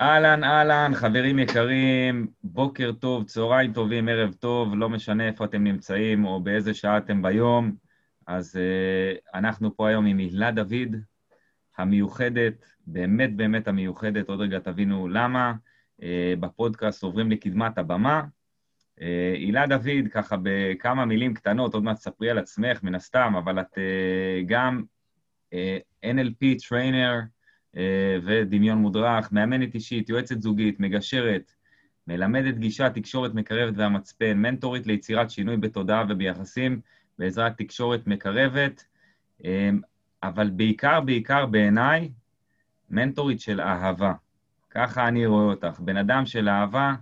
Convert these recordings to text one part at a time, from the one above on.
אהלן, אהלן, חברים יקרים, בוקר טוב, צהריים טובים, ערב טוב, לא משנה איפה אתם נמצאים או באיזה שעה אתם ביום. אז uh, אנחנו פה היום עם הילה דוד, המיוחדת, באמת באמת המיוחדת, עוד רגע תבינו למה. Uh, בפודקאסט עוברים לקדמת הבמה. Uh, הילה דוד, ככה בכמה מילים קטנות, עוד מעט תספרי על עצמך, מן הסתם, אבל את uh, גם uh, NLP trainer, אה, ודמיון מודרך, מאמנת אישית, יועצת זוגית, מגשרת, מלמדת גישה, תקשורת מקרבת והמצפן, מנטורית ליצירת שינוי בתודעה וביחסים בעזרת תקשורת מקרבת, אה, אבל בעיקר, בעיקר בעיניי, מנטורית של אהבה. ככה אני רואה אותך. בן אדם של אהבה,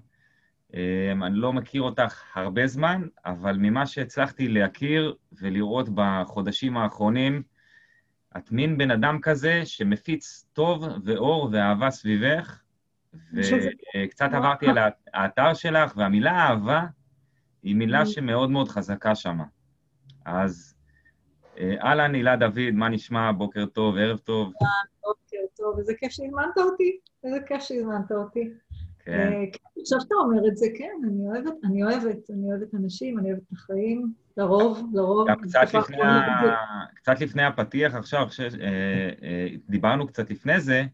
אה, אני לא מכיר אותך הרבה זמן, אבל ממה שהצלחתי להכיר ולראות בחודשים האחרונים, את מין בן אדם כזה שמפיץ טוב ואור ואהבה סביבך, וקצת עברתי על האתר שלך, והמילה אהבה היא מילה שמאוד מאוד חזקה שם. אז אה, אהלן, הילה דוד, מה נשמע? בוקר טוב, ערב טוב. בוקר טוב, איזה כיף שהזמנת אותי, איזה כיף שהזמנת אותי. כן. אה, עכשיו שאתה אומר את זה, כן, אני אוהבת, אני אוהבת, אני אוהבת אנשים, אני אוהבת את החיים, לרוב, לרוב. גם קצת לפני. קצת לפני הפתיח עכשיו. אה, אה, דיברנו קצת לפני זה,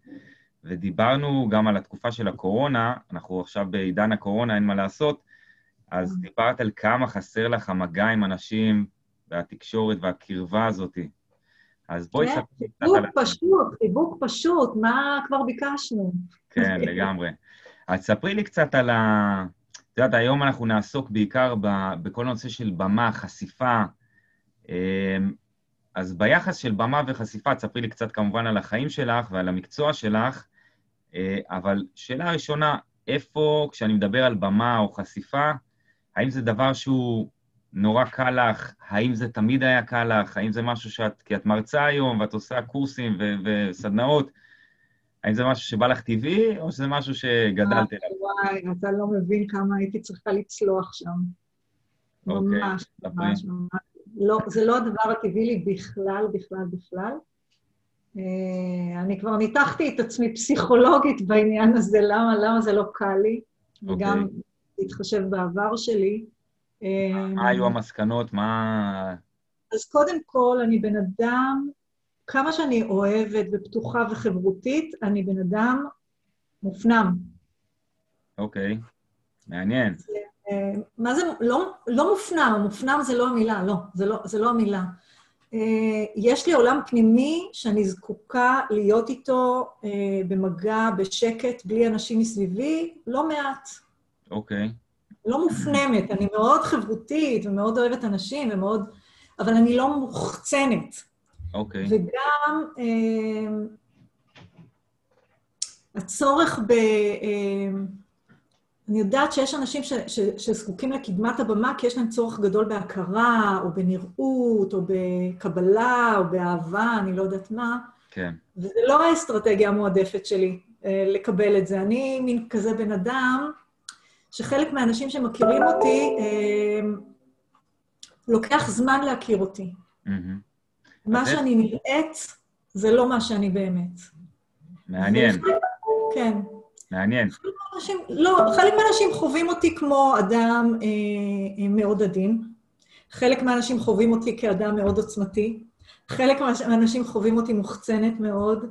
ודיברנו גם על התקופה של הקורונה, אנחנו עכשיו בעידן הקורונה, אין מה לעשות, אז. דיברת על כמה חסר לך המגע עם אנשים, והתקשורת והקרבה הזאת. אז בואי ספרי קצת על... חיבוק פשוט, חיבוק פשוט, מה כבר ביקשנו? כן, לגמרי. אז ספרי לי קצת על ה... את יודעת, היום אנחנו נעסוק בעיקר ב... בכל נושא של במה, חשיפה. אמ, אז ביחס של במה וחשיפה, תספרי לי קצת כמובן על החיים שלך ועל המקצוע שלך, אה, אבל שאלה ראשונה, איפה, כשאני מדבר על במה או חשיפה, האם זה דבר שהוא נורא קל לך? האם זה תמיד היה קל לך? האם זה משהו שאת, כי את מרצה היום ואת עושה קורסים ו- וסדנאות, האם זה משהו שבא לך טבעי, או שזה משהו שגדלת אליו? וואי, אתה לא מבין כמה הייתי צריכה לצלוח שם. אוקיי, ממש, ממש, ממש. לא, זה לא הדבר הטבעי לי בכלל, בכלל, בכלל. אה, אני כבר ניתחתי את עצמי פסיכולוגית בעניין הזה, למה, למה זה לא קל לי, וגם אוקיי. להתחשב בעבר שלי. מה היו המסקנות? מה... אז קודם כל, אני בן אדם כמה שאני אוהבת ופתוחה וחברותית, אני בן אדם מופנם. אוקיי, okay. מעניין. זה, אה, מה זה, לא, לא מופנם, מופנם זה לא המילה, לא, זה לא, זה לא המילה. אה, יש לי עולם פנימי שאני זקוקה להיות איתו אה, במגע, בשקט, בלי אנשים מסביבי, לא מעט. אוקיי. Okay. לא מופנמת, אני מאוד חברותית ומאוד אוהבת אנשים ומאוד... אבל אני לא מוחצנת. אוקיי. Okay. וגם אה, הצורך ב... אה, אני יודעת שיש אנשים ש, ש, שזקוקים לקדמת הבמה כי יש להם צורך גדול בהכרה, או בנראות, או בקבלה, או באהבה, אני לא יודעת מה. כן. וזה לא האסטרטגיה המועדפת שלי אה, לקבל את זה. אני מין כזה בן אדם שחלק מהאנשים שמכירים אותי, אה, לוקח זמן להכיר אותי. Mm-hmm. מה שאני נראית זה לא מה שאני באמת. מעניין. כן. מעניין. חלק מהאנשים, לא, חלק מהאנשים חווים אותי כמו אדם אה, אה, מאוד עדין, חלק מהאנשים חווים אותי כאדם מאוד עוצמתי, חלק מהאנשים חווים אותי מוחצנת מאוד,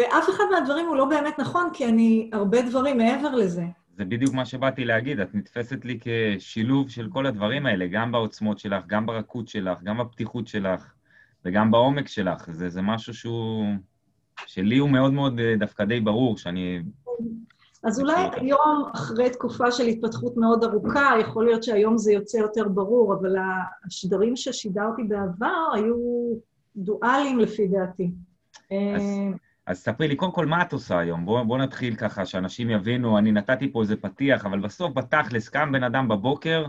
ואף אחד מהדברים הוא לא באמת נכון, כי אני הרבה דברים מעבר לזה. זה בדיוק מה שבאתי להגיד, את נתפסת לי כשילוב של כל הדברים האלה, גם בעוצמות שלך, גם ברכות שלך, גם בפתיחות שלך. וגם בעומק שלך. זה, זה משהו שהוא... שלי הוא מאוד מאוד אה, דווקא די ברור, שאני... אז אולי היום, אחרי תקופה של התפתחות מאוד ארוכה, יכול להיות שהיום זה יוצא יותר ברור, אבל השדרים ששידרתי בעבר היו דואליים לפי דעתי. אז, אז ספרי לי, קודם כל, מה את עושה היום? בואו בוא נתחיל ככה, שאנשים יבינו, אני נתתי פה איזה פתיח, אבל בסוף, בתכלס, קם בן אדם בבוקר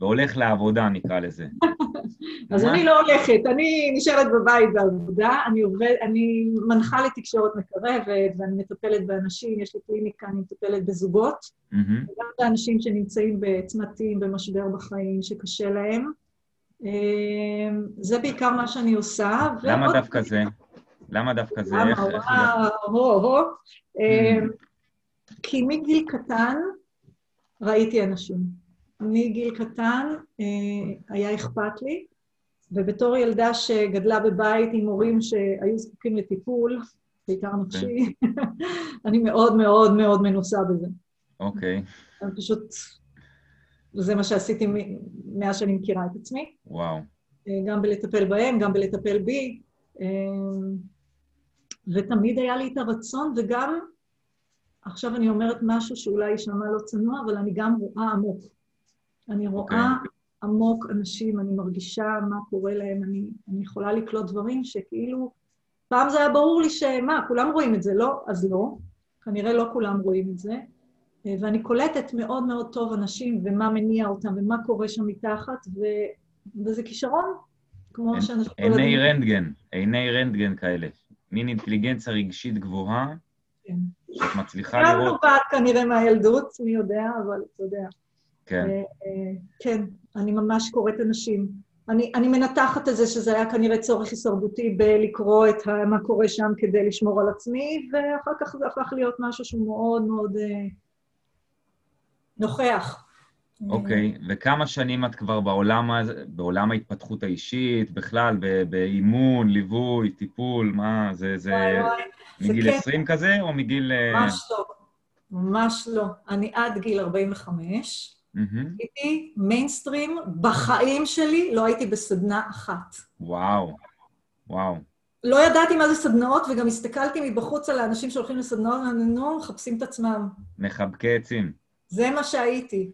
והולך לעבודה, נקרא לזה. אז אני לא הולכת, אני נשארת בבית בעבודה, אני, עובד, אני מנחה לתקשורת מקרבת ואני מטפלת באנשים, יש לי קליניקה, אני מטפלת בזוגות. וגם באנשים שנמצאים בצמתים, במשבר בחיים, שקשה להם. אמ, זה בעיקר מה שאני עושה. למה דווקא זה? למה דווקא זה? למה? וואו. אמ, כי מגיל קטן ראיתי אנשים. מגיל קטן אה, היה אכפת לי, ובתור ילדה שגדלה בבית עם הורים שהיו זקוקים לטיפול, בעיקר כן. נפשי, אני מאוד מאוד מאוד מנוסה בזה. אוקיי. אני פשוט... זה מה שעשיתי מאז שאני מכירה את עצמי. וואו. אה, גם בלטפל בהם, גם בלטפל בי. אה, ותמיד היה לי את הרצון, וגם, עכשיו אני אומרת משהו שאולי יישמע לא צנוע, אבל אני גם רואה עמוק. אני רואה okay. אוקיי. עמוק אנשים, אני מרגישה מה קורה להם, אני, אני יכולה לקלוט דברים שכאילו... פעם זה היה ברור לי שמה, כולם רואים את זה, לא? אז לא. כנראה לא כולם רואים את זה. אה, ואני קולטת מאוד מאוד טוב אנשים ומה מניע אותם ומה קורה שם מתחת, ו... וזה כישרון, כמו אין, שאנשים... עיני רנטגן, עיני רנטגן כאלה. מין אינטליגנציה רגשית גבוהה, כן. שאת מצליחה לראות... גם נובעת כנראה מהילדות, מי יודע, אבל אתה יודע. כן. אה, אה, כן, אני ממש קוראת אנשים. אני, אני מנתחת את זה שזה היה כנראה צורך הישרדותי בלקרוא את ה, מה קורה שם כדי לשמור על עצמי, ואחר כך זה הפך להיות משהו שהוא מאוד מאוד אה, נוכח. אוקיי, okay. וכמה שנים את כבר בעולם, בעולם ההתפתחות האישית, בכלל, באימון, ליווי, טיפול, מה, זה, זה וואי, וואי. מגיל זה 20 כן. כזה, או מגיל... ממש לא, ממש לא. אני עד גיל 45, הייתי מיינסטרים, בחיים שלי לא הייתי בסדנה אחת. וואו, וואו. לא ידעתי מה זה סדנאות, וגם הסתכלתי מבחוץ על האנשים שהולכים לסדנאות, נו, מחפשים את עצמם. מחבקי עצים. זה מה שהייתי.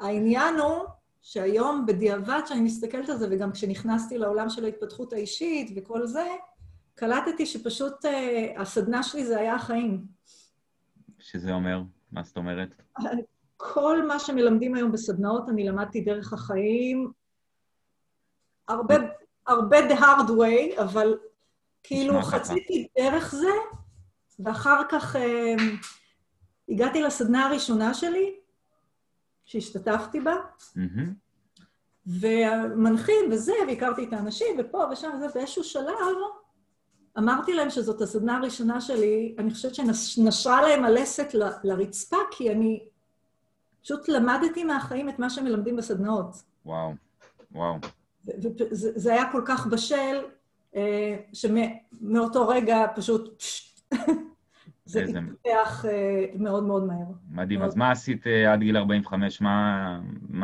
העניין הוא שהיום, בדיעבד, כשאני מסתכלת על זה, וגם כשנכנסתי לעולם של ההתפתחות האישית וכל זה, קלטתי שפשוט uh, הסדנה שלי זה היה החיים. שזה אומר? מה זאת אומרת? כל מה שמלמדים היום בסדנאות, אני למדתי דרך החיים, הרבה, הרבה the hard way, אבל כאילו חציתי דרך זה, ואחר כך um, הגעתי לסדנה הראשונה שלי, שהשתתפתי בה. והמנחים וזה, והכרתי את האנשים, ופה ושם וזה, באיזשהו שלב אמרתי להם שזאת הסדנה הראשונה שלי, אני חושבת שנשרה להם הלסת ל, לרצפה, כי אני פשוט למדתי מהחיים את מה שמלמדים בסדנאות. וואו, וואו. וזה היה כל כך בשל, אה, שמאותו רגע פשוט... זה התפתח אה, מאוד מאוד מהר. מדהים. אז מה עשית אה, עד גיל 45? מה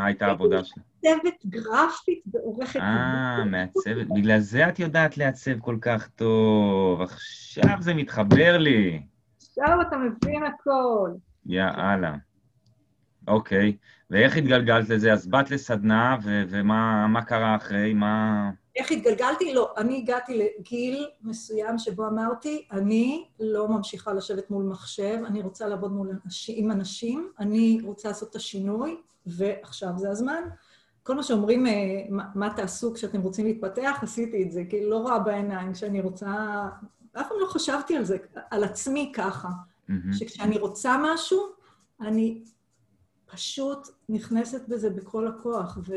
הייתה העבודה שלך? מעצבת גרפית ועורכת... אה, מעצבת. בגלל זה את יודעת לעצב כל כך טוב. עכשיו זה מתחבר לי. עכשיו אתה מבין הכל. יאללה. אוקיי. ואיך התגלגלת לזה? אז באת לסדנה, ומה קרה אחרי? מה... איך התגלגלתי? לא. אני הגעתי לגיל מסוים שבו אמרתי, אני לא ממשיכה לשבת מול מחשב, אני רוצה לעבוד מול אנשים, עם אנשים, אני רוצה לעשות את השינוי, ועכשיו זה הזמן. כל מה שאומרים, אה, מה, מה תעשו כשאתם רוצים להתפתח, עשיתי את זה, כאילו לא רואה בעיניים שאני רוצה... אף פעם לא חשבתי על זה, על עצמי ככה, mm-hmm. שכשאני רוצה משהו, אני פשוט נכנסת בזה בכל הכוח, ו...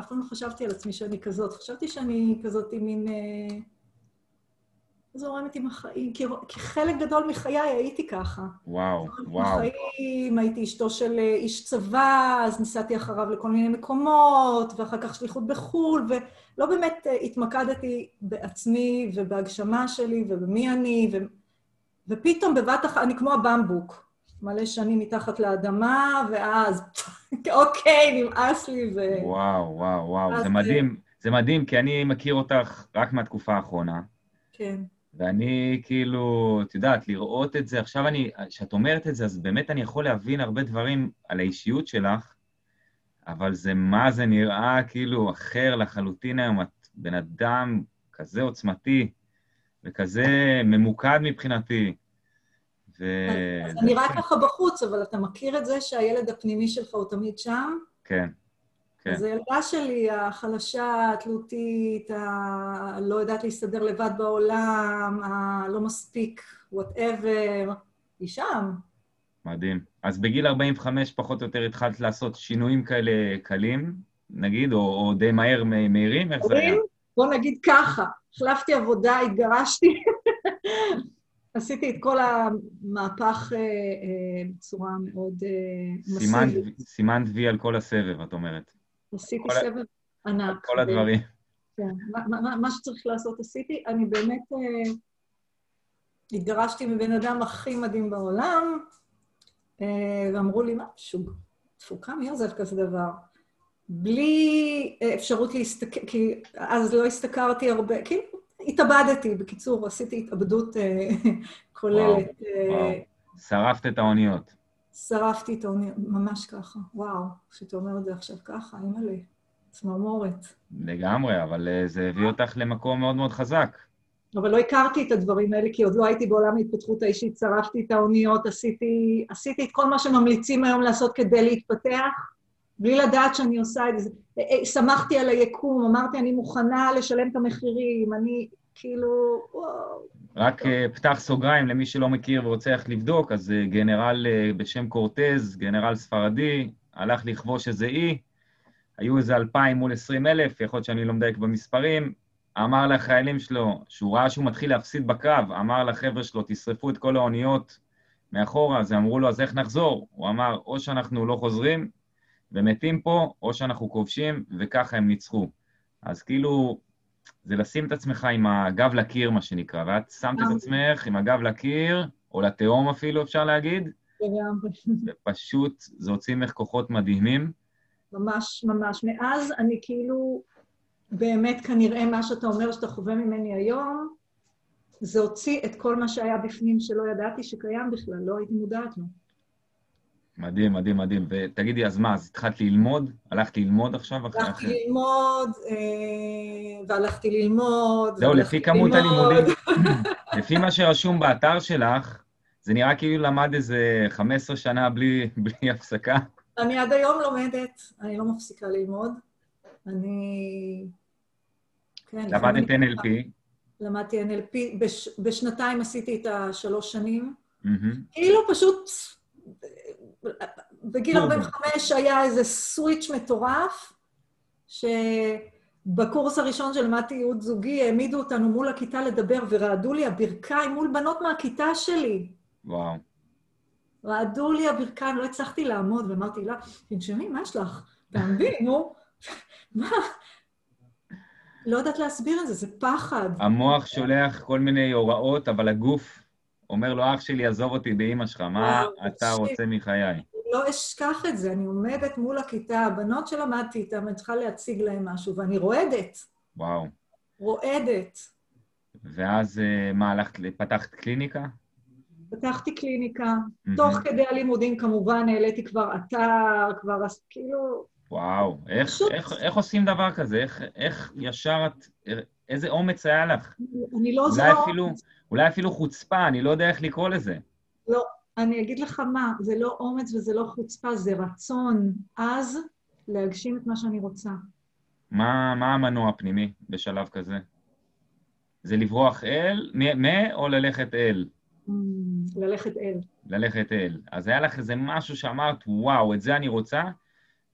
אף פעם לא חשבתי על עצמי שאני כזאת. חשבתי שאני כזאת עם מין... אה, זורמת עם החיים, כי, כי חלק גדול מחיי הייתי ככה. וואו, וואו. בחיים, הייתי אשתו של אה, איש צבא, אז נסעתי אחריו לכל מיני מקומות, ואחר כך שליחות בחו"ל, ולא באמת אה, התמקדתי בעצמי ובהגשמה שלי ובמי אני, ו... ופתאום בבת אחת, אני כמו הבמבוק. מלא שנים מתחת לאדמה, ואז, אוקיי, נמאס לי, ו... וואו, וואו, וואו, זה מדהים. זה מדהים, כי אני מכיר אותך רק מהתקופה האחרונה. כן. ואני כאילו, את יודעת, לראות את זה, עכשיו אני, כשאת אומרת את זה, אז באמת אני יכול להבין הרבה דברים על האישיות שלך, אבל זה מה זה נראה כאילו אחר לחלוטין היום. את בן אדם כזה עוצמתי וכזה ממוקד מבחינתי. אז זה נראה ככה בחוץ, אבל אתה מכיר את זה שהילד הפנימי שלך הוא תמיד שם? כן, כן. אז הילדה שלי, החלשה, התלותית, הלא יודעת להסתדר לבד בעולם, הלא מספיק, וואטאבר, היא שם. מדהים. אז בגיל 45 פחות או יותר התחלת לעשות שינויים כאלה קלים, נגיד, או, או די מהר מהירים? איך זה היה? בוא נגיד ככה, החלפתי עבודה, התגרשתי. עשיתי את כל המהפך בצורה מאוד מסיבית. סימנת וי על כל הסבב, את אומרת. עשיתי סבב ענק. כל הדברים. כן, מה שצריך לעשות עשיתי. אני באמת התגרשתי מבן אדם הכי מדהים בעולם, ואמרו לי, מה, שוב, תפוקה, מי עוזב כזה דבר? בלי אפשרות להסתכל, כי אז לא הסתכרתי הרבה, כאילו, התאבדתי, בקיצור, עשיתי התאבדות כוללת. וואו, וואו. שרפת את האוניות. שרפתי את האוניות, ממש ככה. וואו, כשאתה אומר את זה עכשיו ככה, אימא'לה, צמרמורת. לגמרי, אבל זה הביא אותך למקום מאוד מאוד חזק. אבל לא הכרתי את הדברים האלה, כי עוד לא הייתי בעולם ההתפתחות האישית, שרפתי את האוניות, עשיתי, עשיתי את כל מה שממליצים היום לעשות כדי להתפתח, בלי לדעת שאני עושה את זה. שמחתי על היקום, אמרתי, אני מוכנה לשלם את המחירים, אני כאילו, וואו. רק פתח סוגריים למי שלא מכיר ורוצה איך לבדוק, אז גנרל בשם קורטז, גנרל ספרדי, הלך לכבוש איזה אי, היו איזה אלפיים מול עשרים אלף, יכול להיות שאני לא מדייק במספרים, אמר לחיילים שלו, שהוא ראה שהוא מתחיל להפסיד בקרב, אמר לחבר'ה שלו, תשרפו את כל האוניות מאחורה, אז אמרו לו, אז איך נחזור? הוא אמר, או שאנחנו לא חוזרים ומתים פה, או שאנחנו כובשים, וככה הם ניצחו. אז כאילו, זה לשים את עצמך עם הגב לקיר, מה שנקרא, ואת שמת את עצמך עם הגב לקיר, או לתהום אפילו, אפשר להגיד. ופשוט, זה הוציא ממך כוחות מדהימים. ממש, ממש. מאז אני כאילו, באמת כנראה מה שאתה אומר שאתה חווה ממני היום, זה הוציא את כל מה שהיה בפנים שלא ידעתי שקיים בכלל, לא הייתי מודעת לו. מדהים, מדהים, מדהים. ותגידי, אז מה, אז התחלת ללמוד? הלכת ללמוד עכשיו? הלכתי ללמוד, והלכתי ללמוד, זהו, לפי כמות הלימודים, לפי מה שרשום באתר שלך, זה נראה כאילו למד איזה 15 שנה בלי, בלי הפסקה. אני עד היום לומדת, אני לא מפסיקה ללמוד. אני... כן, למדת NLP? למדתי NLP, בש, בשנתיים עשיתי את השלוש שנים. כאילו פשוט, בגיל 45 היה איזה סוויץ' מטורף, שבקורס הראשון שלמדתי ייעוד זוגי, העמידו אותנו מול הכיתה לדבר ורעדו לי הברכיים מול בנות מהכיתה שלי. וואו. רעדו לי הברכיים, לא הצלחתי לעמוד, ואמרתי לה, תנשמי, מה יש לך? תעמדי, נו. מה? לא יודעת להסביר את זה, זה פחד. המוח שולח כל מיני הוראות, אבל הגוף אומר לו, אח שלי, עזוב אותי באימא שלך, מה אתה רוצה מחיי? לא אשכח את זה, אני עומדת מול הכיתה, הבנות שלמדתי איתן, אני צריכה להציג להן משהו, ואני רועדת. וואו. רועדת. ואז מה, הלכת, פתחת קליניקה? פתחתי קליניקה, תוך כדי הלימודים כמובן העליתי כבר אתר, כבר כאילו... וואו, איך, פשוט... איך, איך עושים דבר כזה? איך, איך ישר את... איזה אומץ היה לך? אני לא... אולי אפילו, אולי אפילו חוצפה, אני לא יודע איך לקרוא לזה. לא, אני אגיד לך מה, זה לא אומץ וזה לא חוצפה, זה רצון עז להגשים את מה שאני רוצה. מה, מה המנוע הפנימי בשלב כזה? זה לברוח אל, מ, או ללכת אל? ללכת אל. ללכת אל. אז היה לך איזה משהו שאמרת, וואו, את זה אני רוצה?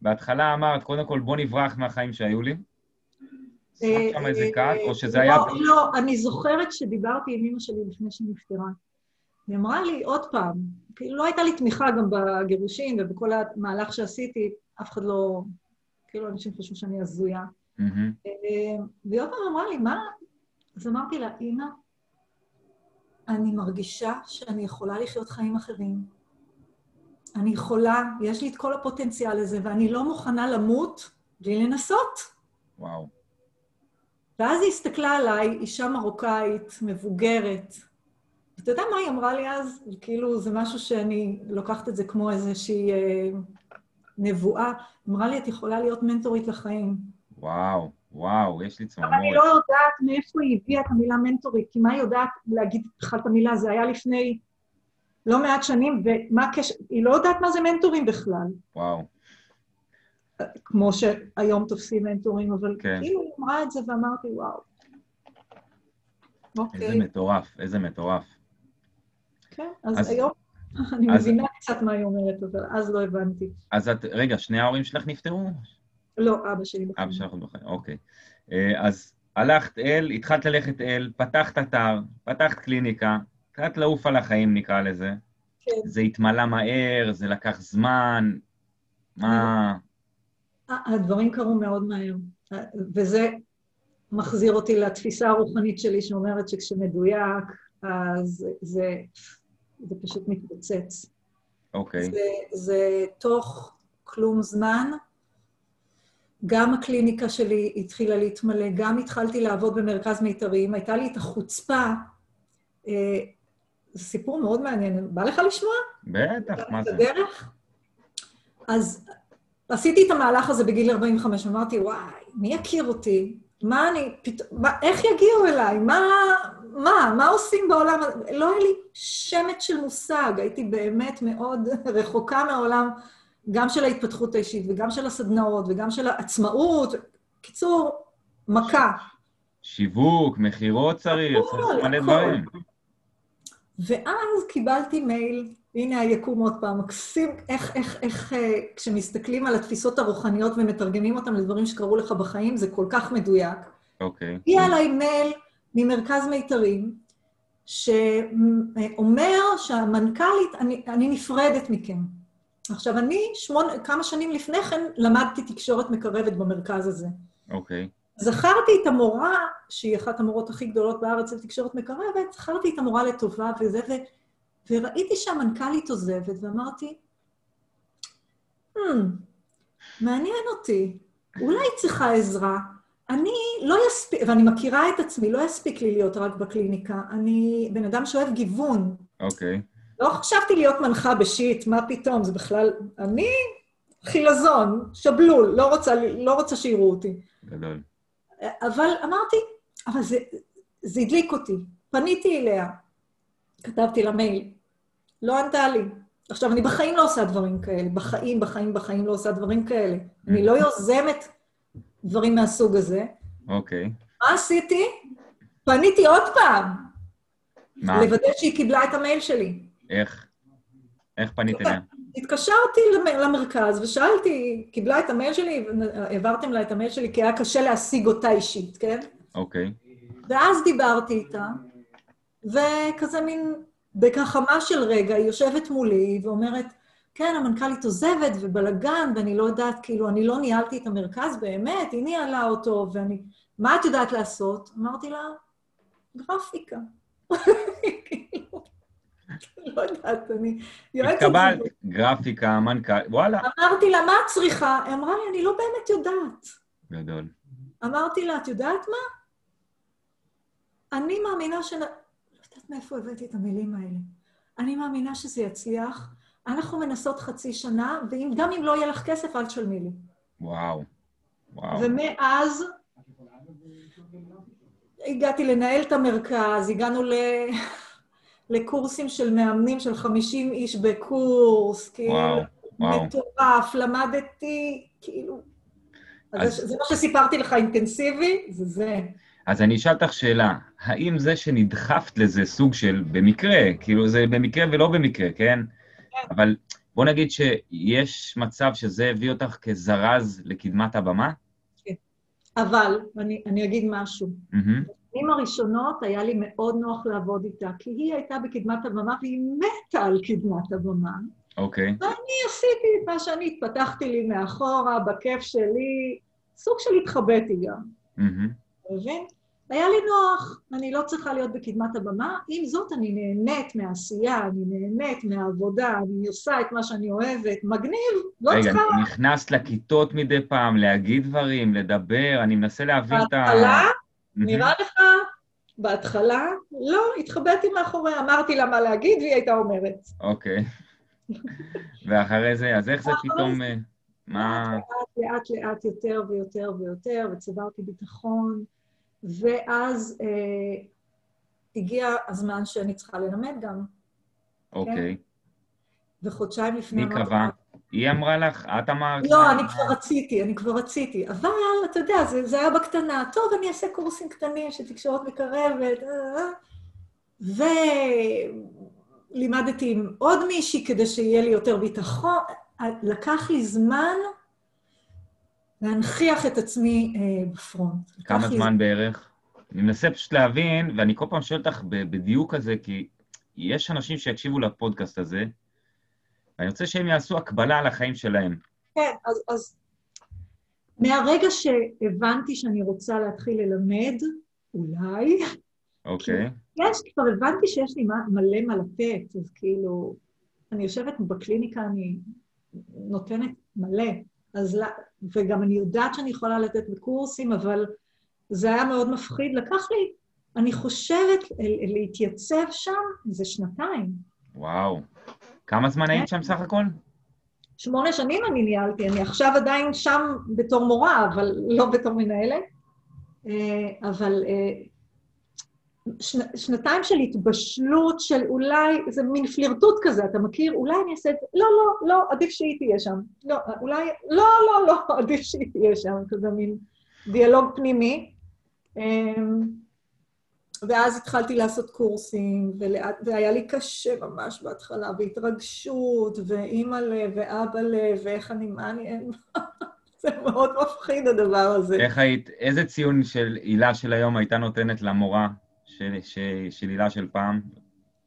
בהתחלה אמרת, קודם כל, בוא נברח מהחיים שהיו לי. שמת שם איזה קאט, או שזה היה... לא, אני זוכרת שדיברתי עם אמא שלי לפני שהיא נפטרה. היא אמרה לי, עוד פעם, כאילו לא הייתה לי תמיכה גם בגירושים ובכל המהלך שעשיתי, אף אחד לא... כאילו, אנשים חשבו שאני הזויה. והיא עוד פעם אמרה לי, מה? אז אמרתי לה, אמא, אני מרגישה שאני יכולה לחיות חיים אחרים. אני יכולה, יש לי את כל הפוטנציאל הזה, ואני לא מוכנה למות בלי לנסות. וואו. ואז היא הסתכלה עליי, אישה מרוקאית, מבוגרת. אתה יודע מה היא אמרה לי אז? כאילו, זה משהו שאני לוקחת את זה כמו איזושהי אה, נבואה. אמרה לי, את יכולה להיות מנטורית לחיים. וואו, וואו, יש לי צמרמורת. אבל אני לא יודעת מאיפה היא הביאה את המילה מנטורית, כי מה היא יודעת להגיד בכלל את המילה? זה היה לפני לא מעט שנים, ומה הקשר... היא לא יודעת מה זה מנטורים בכלל. וואו. כמו שהיום תופסים מנטורים, אבל כן. כאילו היא אמרה את זה ואמרתי, וואו. אוקיי. איזה מטורף, איזה מטורף. כן, אז, אז היום אני אז... מבינה קצת מה היא אומרת, אבל אז לא הבנתי. אז את, רגע, שני ההורים שלך נפטרו? לא, אבא שלי בחיים. אבא שלך בחיים, אוקיי. אז הלכת אל, התחלת ללכת אל, פתחת אתר, פתחת קליניקה, קצת לעוף על החיים נקרא לזה. כן. זה התמלא מהר, זה לקח זמן, מה... הדברים קרו מאוד מהר, וזה מחזיר אותי לתפיסה הרוחנית שלי שאומרת שכשמדויק, אז זה, זה פשוט מתפוצץ. אוקיי. Okay. זה, זה תוך כלום זמן. גם הקליניקה שלי התחילה להתמלא, גם התחלתי לעבוד במרכז מיתרים, הייתה לי את החוצפה. אה, זה סיפור מאוד מעניין. בא לך לשמוע? בטח, מה זה? בדרך? אז עשיתי את המהלך הזה בגיל 45, אמרתי, וואי, מי יכיר אותי? מה אני, פתאום, איך יגיעו אליי? מה, מה, מה עושים בעולם? לא היה לי שמץ של מושג, הייתי באמת מאוד רחוקה מהעולם, גם של ההתפתחות האישית וגם של הסדנאות וגם של העצמאות. קיצור, מכה. שיווק, מכירות צריך, צריך מלא דברים. ואז קיבלתי מייל, הנה היקום עוד פעם, מקסים, איך, איך, איך, אה, כשמסתכלים על התפיסות הרוחניות ומתרגמים אותן לדברים שקרו לך בחיים, זה כל כך מדויק. אוקיי. Okay. הגיע אליי מייל ממרכז מיתרים, שאומר שהמנכ"לית, אני, אני נפרדת מכם. עכשיו, אני שמונה, כמה שנים לפני כן למדתי תקשורת מקרבת במרכז הזה. אוקיי. Okay. זכרתי את המורה, שהיא אחת המורות הכי גדולות בארץ לתקשורת מקרבת, זכרתי את המורה לטובה וזה, ו, וראיתי שהמנכ"לית עוזבת, ואמרתי, hmm, מעניין אותי, אולי היא צריכה עזרה. אני לא אספיק, ואני מכירה את עצמי, לא יספיק לי להיות רק בקליניקה. אני בן אדם שאוהב גיוון. אוקיי. Okay. לא חשבתי להיות מנחה בשיט, מה פתאום, זה בכלל... אני חילזון, שבלול, לא רוצה, לא רוצה שיראו אותי. גדול. אבל אמרתי, אבל זה, זה הדליק אותי. פניתי אליה, כתבתי לה מייל, לא ענתה לי. עכשיו, אני בחיים לא עושה דברים כאלה, בחיים, בחיים, בחיים לא עושה דברים כאלה. אני לא יוזמת דברים מהסוג הזה. אוקיי. מה עשיתי? פניתי עוד פעם. מה? לוודא שהיא קיבלה את המייל שלי. איך? איך פנית אליה? התקשרתי למרכז ושאלתי, קיבלה את המייל שלי, העברתם לה את המייל שלי, כי היה קשה להשיג אותה אישית, כן? אוקיי. ואז דיברתי איתה, וכזה מין, בכחמה של רגע, היא יושבת מולי ואומרת, כן, המנכ"לית עוזבת ובלאגן, ואני לא יודעת, כאילו, אני לא ניהלתי את המרכז באמת, היא ניהלה אותו, ואני... מה את יודעת לעשות? אמרתי לה, גרפיקה. לא יודעת, אני יועצת... התקבלת, גרפיקה, מנכ"ל, וואלה. אמרתי לה, מה את צריכה? היא אמרה לי, אני לא באמת יודעת. גדול. אמרתי לה, את יודעת מה? אני מאמינה ש... לא יודעת מאיפה הבאתי את המילים האלה. אני מאמינה שזה יצליח. אנחנו מנסות חצי שנה, וגם אם לא יהיה לך כסף, אל תשלמי לי. וואו, וואו. ומאז הגעתי לנהל את המרכז, הגענו ל... לקורסים של מאמנים של 50 איש בקורס, כאילו, וואו, מטורף, למדתי, כאילו... אז... זה, זה מה שסיפרתי לך אינטנסיבי, זה זה. אז אני אשאל אותך שאלה, האם זה שנדחפת לזה סוג של במקרה, כאילו זה במקרה ולא במקרה, כן? כן. אבל בוא נגיד שיש מצב שזה הביא אותך כזרז לקדמת הבמה? כן. אבל, אני, אני אגיד משהו. Mm-hmm. בשנים הראשונות היה לי מאוד נוח לעבוד איתה, כי היא הייתה בקדמת הבמה והיא מתה על קדמת הבמה. אוקיי. Okay. ואני עשיתי את מה שאני התפתחתי לי מאחורה, בכיף שלי, סוג של התחבאתי גם. אתה מבין? היה לי נוח, אני לא צריכה להיות בקדמת הבמה, עם זאת אני נהנית מהעשייה, אני נהנית מהעבודה, אני עושה את מה שאני אוהבת, מגניב, לא רגע, צריכה... רגע, נכנסת לכיתות מדי פעם, להגיד דברים, לדבר, אני מנסה להבין את ה... בהתחלה נראה לך, בהתחלה, לא, התחבאתי מאחוריה, אמרתי לה מה להגיד, והיא הייתה אומרת. אוקיי. ואחרי זה, אז איך זה פתאום... אה, מה... לאט, לאט, לאט יותר ויותר ויותר, וצברתי ביטחון, ואז אה, הגיע הזמן שאני צריכה ללמד גם. אוקיי. וחודשיים לפני... מי קבע? היא אמרה לך? את אמרת? לא, אני כבר רציתי, אני כבר רציתי. אבל, אתה יודע, זה, זה היה בקטנה. טוב, אני אעשה קורסים קטנים של תקשורת מקרבת. אה, אה. ולימדתי עם עוד מישהי כדי שיהיה לי יותר ביטחון. לקח לי זמן להנכיח את עצמי אה, בפרונט. כמה זמן לי... בערך? אני מנסה פשוט להבין, ואני כל פעם שואל אותך בדיוק הזה, כי יש אנשים שיקשיבו לפודקאסט הזה, ואני רוצה שהם יעשו הקבלה על החיים שלהם. כן, אז, אז מהרגע שהבנתי שאני רוצה להתחיל ללמד, אולי, אוקיי. יש, כבר הבנתי שיש לי מלא מה לתת, אז כאילו, אני יושבת בקליניקה, אני נותנת מלא, אז, וגם אני יודעת שאני יכולה לתת בקורסים, אבל זה היה מאוד מפחיד. לקח לי, אני חושבת, להתייצב שם זה שנתיים. וואו. כמה זמן היית שם סך הכל? שמונה שנים אני ניהלתי, אני עכשיו עדיין שם בתור מורה, אבל לא בתור מנהלת. אה, אבל אה, שנ, שנתיים של התבשלות, של אולי, זה מין פלירטוט כזה, אתה מכיר? אולי אני אעשה את זה, לא, לא, לא, עדיף שהיא תהיה שם. לא, אולי, לא, לא, לא, עדיף שהיא תהיה שם, כזה מין דיאלוג פנימי. ואז התחלתי לעשות קורסים, ולאט, והיה לי קשה ממש בהתחלה, והתרגשות, ואימא לב, ואבא לב, ואיך אני, מה אני... זה מאוד מפחיד הדבר הזה. איך היית, איזה ציון של הילה של היום הייתה נותנת למורה של, של, של הילה של פעם?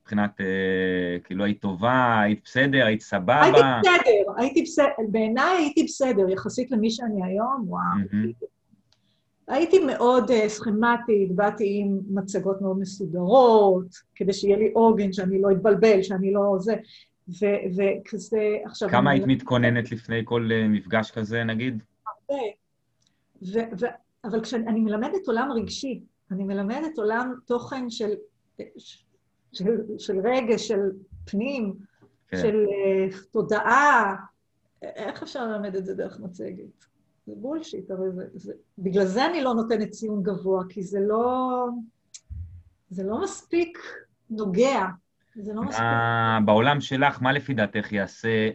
מבחינת, אה, כאילו, היית טובה, היית בסדר, היית סבבה? הייתי בסדר, הייתי בסדר, בעיניי הייתי בסדר, יחסית למי שאני היום, וואו. Mm-hmm. הייתי מאוד uh, סכמטית, באתי עם מצגות מאוד מסודרות, כדי שיהיה לי עוגן, שאני לא אתבלבל, שאני לא זה, ו- וכזה, עכשיו... כמה היית מתכוננת לפני כל uh, מפגש כזה, נגיד? הרבה. ו- ו- אבל כשאני מלמדת עולם רגשי, אני מלמדת עולם תוכן של, של, של רגש, של פנים, כן. של uh, תודעה, איך אפשר ללמד את זה דרך מצגת? זה בולשיט, הרי זה, זה... בגלל זה אני לא נותנת ציון גבוה, כי זה לא... זה לא מספיק נוגע. זה לא מספיק... בעולם שלך, מה לפי דעתך יעשה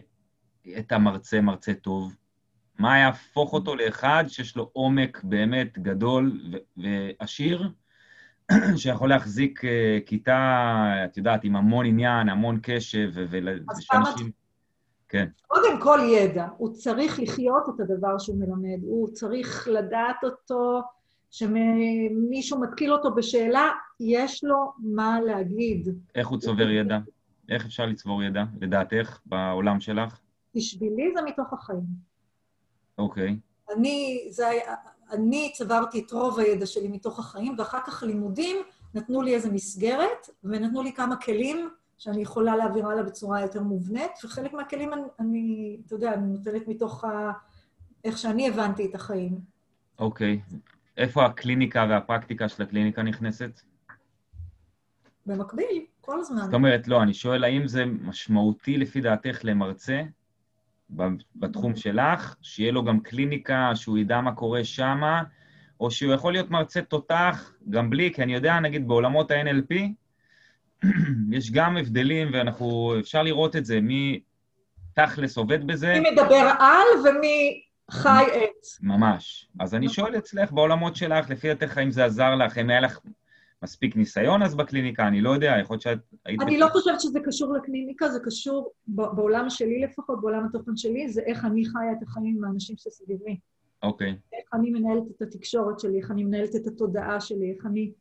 את המרצה מרצה טוב? מה יהפוך אותו לאחד שיש לו עומק באמת גדול ועשיר, שיכול להחזיק uh, כיתה, את יודעת, עם המון עניין, המון קשב, ושאנשים... כן. קודם כל ידע. הוא צריך לחיות את הדבר שהוא מלמד, הוא צריך לדעת אותו, שמישהו מתקיל אותו בשאלה, יש לו מה להגיד. איך הוא צובר ידע? איך אפשר לצבור ידע, לדעתך, בעולם שלך? בשבילי זה מתוך החיים. אוקיי. אני, זה אני צברתי את רוב הידע שלי מתוך החיים, ואחר כך לימודים נתנו לי איזו מסגרת, ונתנו לי כמה כלים שאני יכולה להעביר הלאה בצורה יותר מובנית, וחלק מהכלים אני, אני אתה יודע, אני נותנת מתוך ה... איך שאני הבנתי את החיים. אוקיי. Okay. איפה הקליניקה והפרקטיקה של הקליניקה נכנסת? במקביל, כל הזמן. זאת אומרת, לא, אני שואל, האם זה משמעותי לפי דעתך למרצה בתחום שלך, שיהיה לו גם קליניקה, שהוא ידע מה קורה שמה, או שהוא יכול להיות מרצה תותח גם בלי, כי אני יודע, נגיד, בעולמות ה-NLP, יש גם הבדלים, ואנחנו, אפשר לראות את זה, מי תכלס עובד בזה. מי מדבר על ומי חי את. ממש. אז אני שואל אצלך, בעולמות שלך, לפי דעתך, האם זה עזר לך, האם היה לך מספיק ניסיון אז בקליניקה? אני לא יודע, יכול להיות שאת היית... אני לא חושבת שזה קשור לקליניקה, זה קשור, בעולם שלי לפחות, בעולם התוכן שלי, זה איך אני חיה את החיים עם האנשים שסביבי. אוקיי. איך אני מנהלת את התקשורת שלי, איך אני מנהלת את התודעה שלי, איך אני...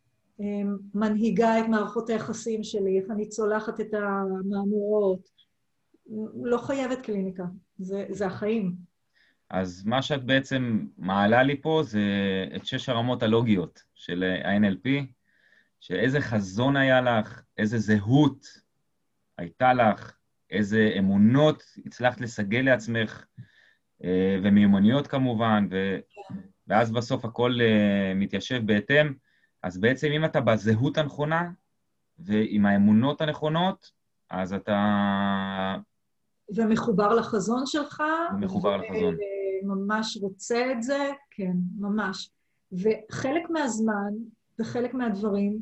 אמ, מנהיגה את מערכות היחסים שלי, איך אני צולחת את המהמורות. לא חייבת קליניקה, זה, זה החיים. אז מה שאת בעצם מעלה לי פה זה את שש הרמות הלוגיות של ה-NLP, שאיזה חזון היה לך, איזה זהות הייתה לך, איזה אמונות הצלחת לסגל לעצמך, אה, ומיומנויות כמובן, ו... ואז בסוף הכל אה, מתיישב בהתאם. אז בעצם אם אתה בזהות הנכונה ועם האמונות הנכונות, אז אתה... ומחובר לחזון שלך. ומחובר לחזון. וממש רוצה את זה, כן, ממש. וחלק מהזמן וחלק מהדברים,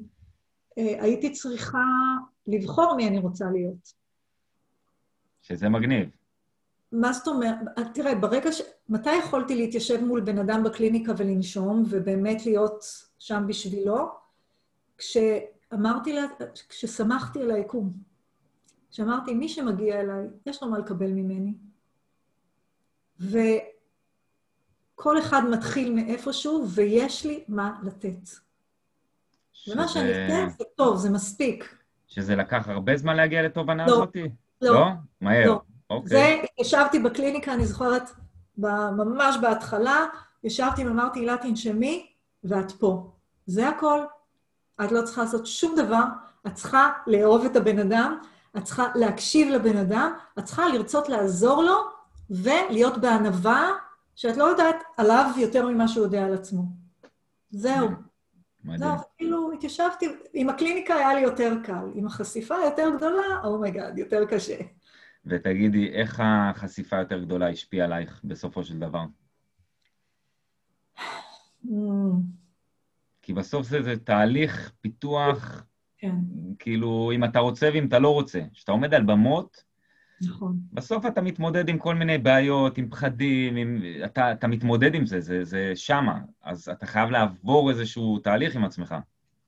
אה, הייתי צריכה לבחור מי אני רוצה להיות. שזה מגניב. מה זאת אומרת? תראה, ברגע ש... מתי יכולתי להתיישב מול בן אדם בקליניקה ולנשום, ובאמת להיות שם בשבילו? כשאמרתי לה, כששמחתי על היקום. כשאמרתי, מי שמגיע אליי, יש לו מה לקבל ממני. וכל אחד מתחיל מאיפשהו, ויש לי מה לתת. ש... ומה שאני אתן זה טוב, זה מספיק. שזה לקח הרבה זמן להגיע לתובנה לא, הזאת? לא. לא? מהר. לא. אוקיי. זה, ישבתי בקליניקה, אני זוכרת, ממש בהתחלה, ישבתי ואמרתי, הילה, תנשמי, ואת פה. זה הכל. את לא צריכה לעשות שום דבר, את צריכה לאהוב את הבן אדם, את צריכה להקשיב לבן אדם, את צריכה לרצות לעזור לו ולהיות בענווה שאת לא יודעת עליו יותר ממה שהוא יודע על עצמו. זהו. מדהים. זהו, כאילו, התיישבתי, עם הקליניקה היה לי יותר קל, עם החשיפה היותר גדולה, oh my god, oh יותר קשה. ותגידי, איך החשיפה היותר גדולה השפיעה עלייך בסופו של דבר? Mm. כי בסוף זה, זה תהליך פיתוח, כן. כאילו, אם אתה רוצה ואם אתה לא רוצה. כשאתה עומד על במות, נכון. בסוף אתה מתמודד עם כל מיני בעיות, עם פחדים, עם... אתה, אתה מתמודד עם זה, זה, זה שמה. אז אתה חייב לעבור איזשהו תהליך עם עצמך.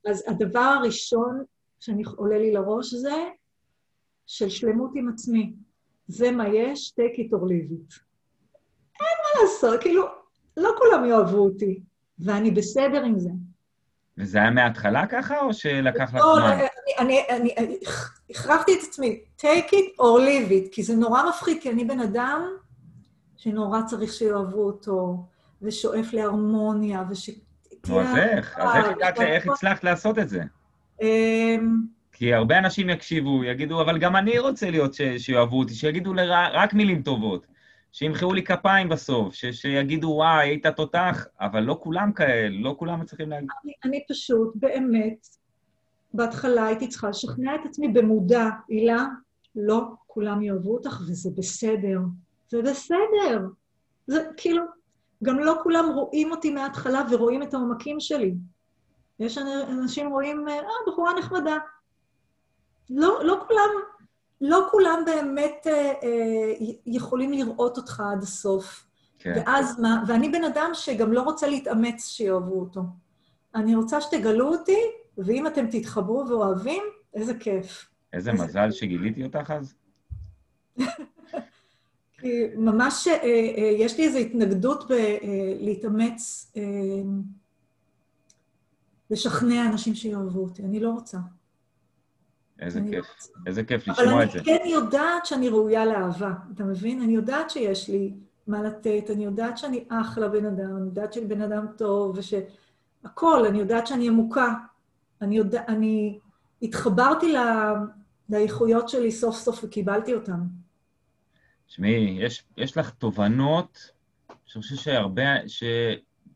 אז הדבר הראשון שאני עולה לי לראש זה של שלמות עם עצמי. זה מה יש, take it or leave it. אין מה לעשות, כאילו, לא כולם יאהבו אותי, ואני בסדר עם זה. וזה היה מההתחלה ככה, או שלקח לך לא, זמן? לא, אני, אני, אני הכרחתי את עצמי, take it or leave it, כי זה נורא מפחיד, כי אני בן אדם שנורא צריך שיאהבו אותו, ושואף להרמוניה, וש... נו, אז איך? אז איך הצלחת לעשות את זה? כי הרבה אנשים יקשיבו, יגידו, אבל גם אני רוצה להיות שיאהבו אותי, שיגידו רק מילים טובות. שימחאו לי כפיים בסוף, ש- שיגידו, וואי, היית תותח, אבל לא כולם כאלה, לא כולם מצליחים להגיד. אני, אני פשוט, באמת, בהתחלה הייתי צריכה לשכנע את עצמי במודע, הילה, לא כולם יאהבו אותך, וזה בסדר. זה בסדר. זה כאילו, גם לא כולם רואים אותי מההתחלה ורואים את העומקים שלי. יש אנשים רואים, אה, בחורה נחמדה. לא, לא כולם לא כולם באמת אה, אה, יכולים לראות אותך עד הסוף. כן. ואז מה? ואני בן אדם שגם לא רוצה להתאמץ שיאהבו אותו. אני רוצה שתגלו אותי, ואם אתם תתחברו ואוהבים, איזה כיף. איזה איזה מזל שגיליתי אותך אז. כי ממש, אה, אה, יש לי איזו התנגדות בלהתאמץ, אה, אה, לשכנע אנשים שיאהבו אותי. אני לא רוצה. איזה כיף, איזה כיף לשמוע את זה. אבל אני כן יודעת שאני ראויה לאהבה, אתה מבין? אני יודעת שיש לי מה לתת, אני יודעת שאני אחלה בן אדם, אני יודעת שאני בן אדם טוב, וש... הכל, אני יודעת שאני עמוקה. אני יודע... אני התחברתי ל... לאיכויות שלי סוף סוף וקיבלתי אותן. תשמעי, יש, יש לך תובנות שאני חושב שהרבה, ש...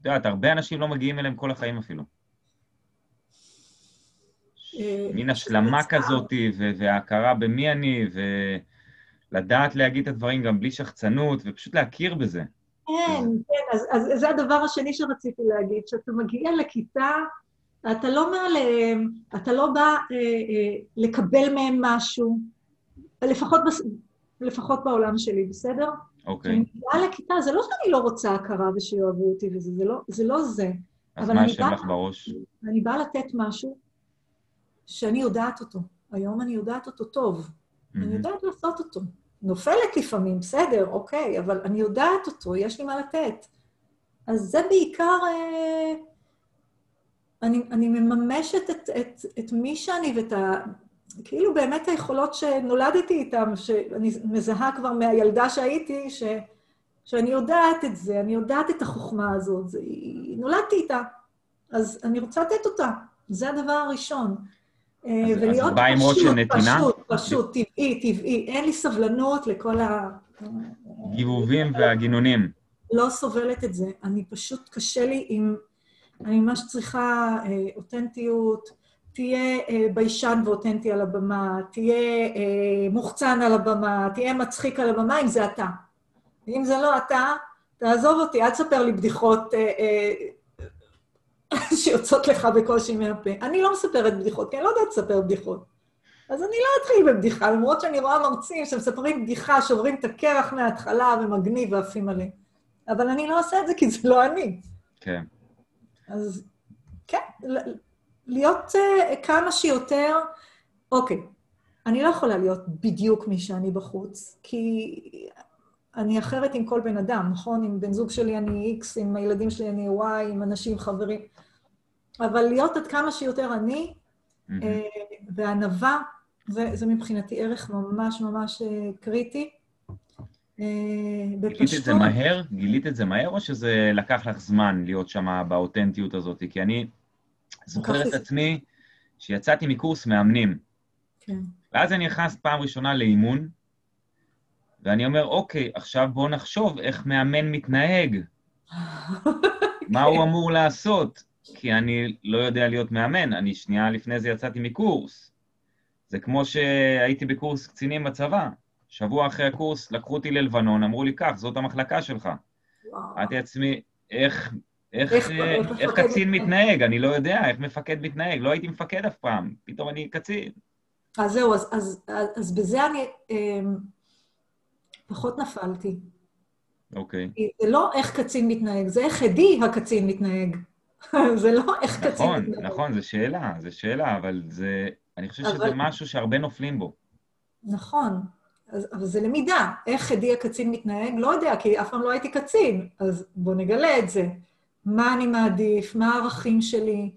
את יודעת, הרבה אנשים לא מגיעים אליהם כל החיים אפילו. מין השלמה כזאת, וההכרה במי אני, ולדעת להגיד את הדברים גם בלי שחצנות, ופשוט להכיר בזה. כן, כן, אז, אז זה הדבר השני שרציתי להגיד, שאתה מגיע לכיתה, אתה לא מעליהם, אתה לא בא אה, אה, לקבל מהם משהו, לפחות, בס... לפחות בעולם שלי, בסדר? אוקיי. כשאני מגיעה לכיתה, זה לא שאני לא רוצה הכרה ושיאהבו אותי וזה, זה לא זה. לא זה. אז מה השם לך בראש? אני באה לתת משהו שאני יודעת אותו. היום אני יודעת אותו טוב. Mm-hmm. אני יודעת לעשות אותו. נופלת לפעמים, בסדר, אוקיי, אבל אני יודעת אותו, יש לי מה לתת. אז זה בעיקר... אה, אני, אני מממשת את, את, את מי שאני ואת ה... כאילו באמת היכולות שנולדתי איתן, שאני מזהה כבר מהילדה שהייתי, ש, שאני יודעת את זה, אני יודעת את החוכמה הזאת, זה, נולדתי איתה, אז אני רוצה לתת אותה. זה הדבר הראשון. אה, ולהיות פשוט, פשוט, פשוט, טבעי, טבעי. אין לי סבלנות לכל ה... גיבובים והגינונים. לא סובלת את זה. אני פשוט, קשה לי עם... אני ממש צריכה אה, אותנטיות, תהיה אה, ביישן ואותנטי על הבמה, תהיה אה, מוחצן על הבמה, תהיה מצחיק על הבמה, אם זה אתה. אם זה לא אתה, תעזוב אותי, אל תספר לי בדיחות אה, אה, שיוצאות לך בקושי מהפה. אני לא מספרת בדיחות, כי אני לא יודעת לספר בדיחות. אז אני לא אתחיל בבדיחה, למרות שאני רואה מרצים שמספרים בדיחה, שוברים את הקרח מההתחלה ומגניב ועפים עליהם. אבל אני לא עושה את זה כי זה לא אני. כן. אז כן, להיות uh, כמה שיותר... אוקיי, אני לא יכולה להיות בדיוק מי שאני בחוץ, כי אני אחרת עם כל בן אדם, נכון? עם בן זוג שלי אני X, עם הילדים שלי אני Y, עם אנשים, חברים. אבל להיות עד כמה שיותר אני, mm-hmm. וענווה, זה, זה מבחינתי ערך ממש ממש אה, קריטי. אה, גילית את זה מהר? גילית את זה מהר, או שזה לקח לך זמן להיות שם באותנטיות הזאת? כי אני זוכר את עצמי שיצאתי מקורס מאמנים. כן. ואז אני נכנס פעם ראשונה לאימון, ואני אומר, אוקיי, עכשיו בואו נחשוב איך מאמן מתנהג. מה הוא אמור לעשות? כי אני לא יודע להיות מאמן, אני שנייה לפני זה יצאתי מקורס. זה כמו שהייתי בקורס קצינים בצבא. שבוע אחרי הקורס לקחו אותי ללבנון, אמרו לי, קח, זאת המחלקה שלך. אמרתי לעצמי, איך, איך, איך, איך, איך קצין מתנהג? אני לא יודע איך מפקד מתנהג, לא הייתי מפקד אף פעם, פתאום אני קצין. אז זהו, אז, אז, אז, אז בזה אני אה, פחות נפלתי. אוקיי. Okay. זה לא איך קצין מתנהג, זה איך עדי הקצין מתנהג. זה לא איך נכון, קצין מתנהג. נכון, נכון, זו שאלה, זו שאלה, אבל זה... אני חושב אבל... שזה משהו שהרבה נופלים בו. נכון, אז, אבל זה למידה. איך עדי הקצין מתנהג? לא יודע, כי אף פעם לא הייתי קצין, אז בואו נגלה את זה. מה אני מעדיף, מה הערכים שלי,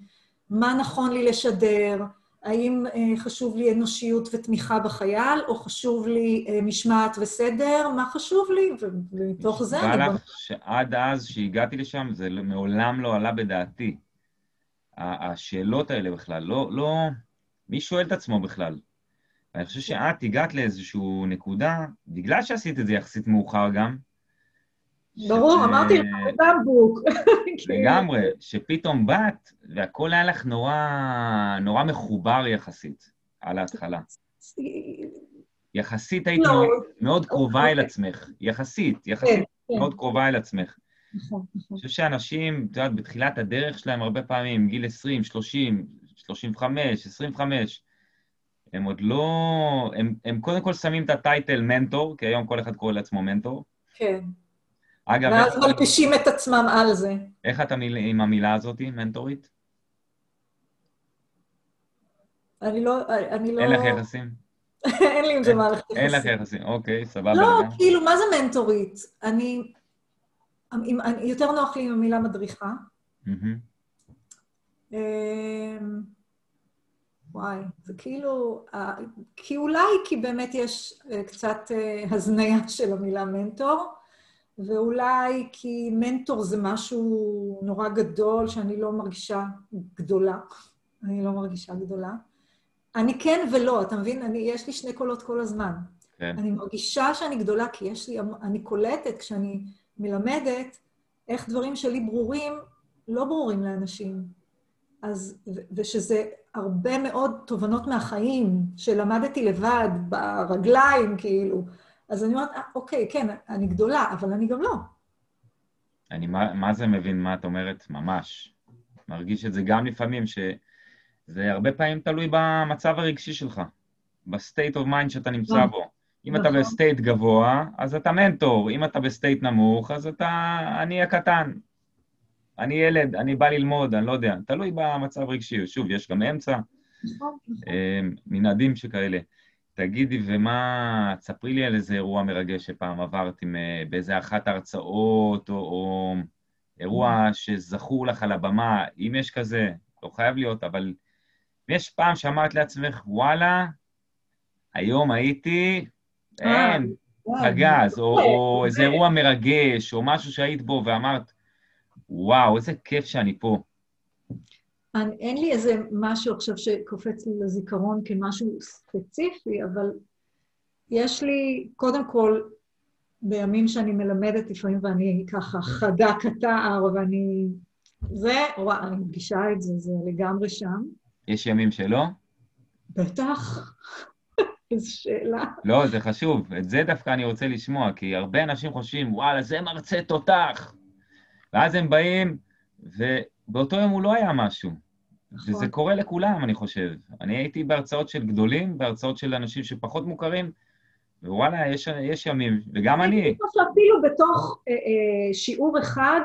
מה נכון לי לשדר, האם אה, חשוב לי אנושיות ותמיכה בחייל, או חשוב לי אה, משמעת וסדר, מה חשוב לי, ומתוך זה אני... נשבע לך שעד אז, שהגעתי לשם, זה מעולם לא עלה בדעתי. השאלות האלה בכלל, לא, לא... מי שואל את עצמו בכלל? אני חושב שאת הגעת לאיזושהי נקודה, בגלל שעשית את זה יחסית מאוחר גם, ברור, ש... אמרתי לך, בבוק. לגמרי, שפתאום באת, והכל היה לך נורא, נורא מחובר יחסית על ההתחלה. יחסית היית לא. מאוד קרובה אל אוקיי. עצמך. יחסית, יחסית כן, כן. מאוד קרובה אל עצמך. נכון, נכון. אני חושב שאנשים, את יודעת, בתחילת הדרך שלהם, הרבה פעמים, גיל 20, 30, 35, 25, הם עוד לא... הם, הם קודם כל שמים את הטייטל מנטור, כי היום כל אחד קורא לעצמו מנטור. כן. אגב... ואז מלבישים את עצמם על זה. איך אתה עם המילה הזאת, מנטורית? אני לא... אני לא... אין לך יחסים? אין לי עם זה מערכת יחסים. אין לך יחסים, אוקיי, סבבה. לא, כאילו, מה זה מנטורית? אני... יותר נוח לי עם המילה מדריכה. אמ, וואי, זה כאילו... כי אולי כי באמת יש אה, קצת אה, הזניה של המילה מנטור. ואולי כי מנטור זה משהו נורא גדול, שאני לא מרגישה גדולה. אני לא מרגישה גדולה. אני כן ולא, אתה מבין? אני, יש לי שני קולות כל הזמן. כן. אני מרגישה שאני גדולה, כי יש לי, אני קולטת כשאני מלמדת איך דברים שלי ברורים, לא ברורים לאנשים. אז, ושזה הרבה מאוד תובנות מהחיים, שלמדתי לבד, ברגליים, כאילו. אז אני אומרת, אה, אוקיי, כן, אני גדולה, אבל אני גם לא. אני מה, מה זה מבין מה את אומרת? ממש. מרגיש את זה גם לפעמים, שזה הרבה פעמים תלוי במצב הרגשי שלך, ב state of mind שאתה נמצא נכון. בו. אם אתה נכון. ב state גבוה, אז אתה מנטור, אם אתה ב state נמוך, אז אתה אני הקטן. אני ילד, אני בא ללמוד, אני לא יודע. תלוי במצב רגשי. שוב, יש גם אמצע, נכון, אה, מנעדים שכאלה. תגידי, ומה... תספרי לי על איזה אירוע מרגש שפעם עברת עם, אה, באיזה אחת ההרצאות, או, או אירוע שזכור לך על הבמה, אם יש כזה, לא חייב להיות, אבל יש פעם שאמרת לעצמך, וואלה, היום הייתי, אה, אין, פגז, או, או איזה אירוע מרגש, או משהו שהיית בו ואמרת, וואו, איזה כיף שאני פה. אני, אין לי איזה משהו עכשיו שקופץ לי לזיכרון כמשהו ספציפי, אבל יש לי, קודם כל, בימים שאני מלמדת לפעמים ואני ככה חדה כתער ואני... זה, וואי, אני מרגישה את זה, זה לגמרי שם. יש ימים שלא? בטח. איזו שאלה. לא, זה חשוב. את זה דווקא אני רוצה לשמוע, כי הרבה אנשים חושבים, וואלה, זה מרצה תותח. ואז הם באים, ובאותו יום הוא לא היה משהו. נכון. וזה קורה לכולם, אני חושב. אני הייתי בהרצאות של גדולים, בהרצאות של אנשים שפחות מוכרים, ווואלה, יש, יש ימים, וגם אני. אני חושבת שאפילו בתוך אה, אה, שיעור אחד,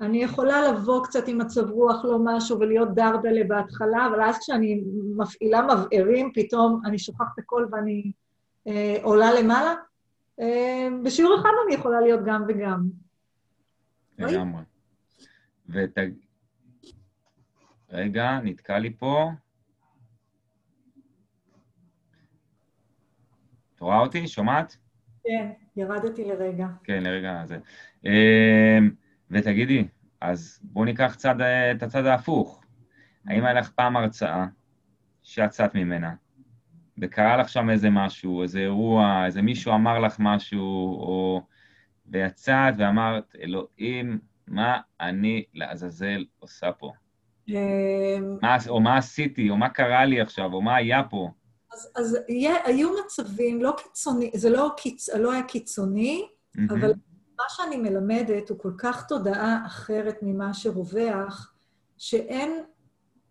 אני יכולה לבוא קצת עם מצב רוח, לא משהו, ולהיות דרדלה בהתחלה, אבל אז כשאני מפעילה מבערים, פתאום אני שוכחת הכל ואני אה, עולה למעלה. אה, בשיעור אחד אני יכולה להיות גם וגם. לגמרי. ות... רגע, נתקע לי פה. את רואה אותי? שומעת? כן, ירדתי לרגע. כן, לרגע זה. אמ, ותגידי, אז בואו ניקח צד, את הצד ההפוך. האם היה לך פעם הרצאה שיצאת ממנה, וקרה לך שם איזה משהו, איזה אירוע, איזה מישהו אמר לך משהו, או... ויצאת ואמרת, אלוהים, מה אני לעזאזל עושה פה? מה, או מה עשיתי, או מה קרה לי עכשיו, או מה היה פה? אז, אז היה, היו מצבים, לא קיצוני, זה לא, קיצ, לא היה קיצוני, mm-hmm. אבל מה שאני מלמדת הוא כל כך תודעה אחרת ממה שרווח, שאין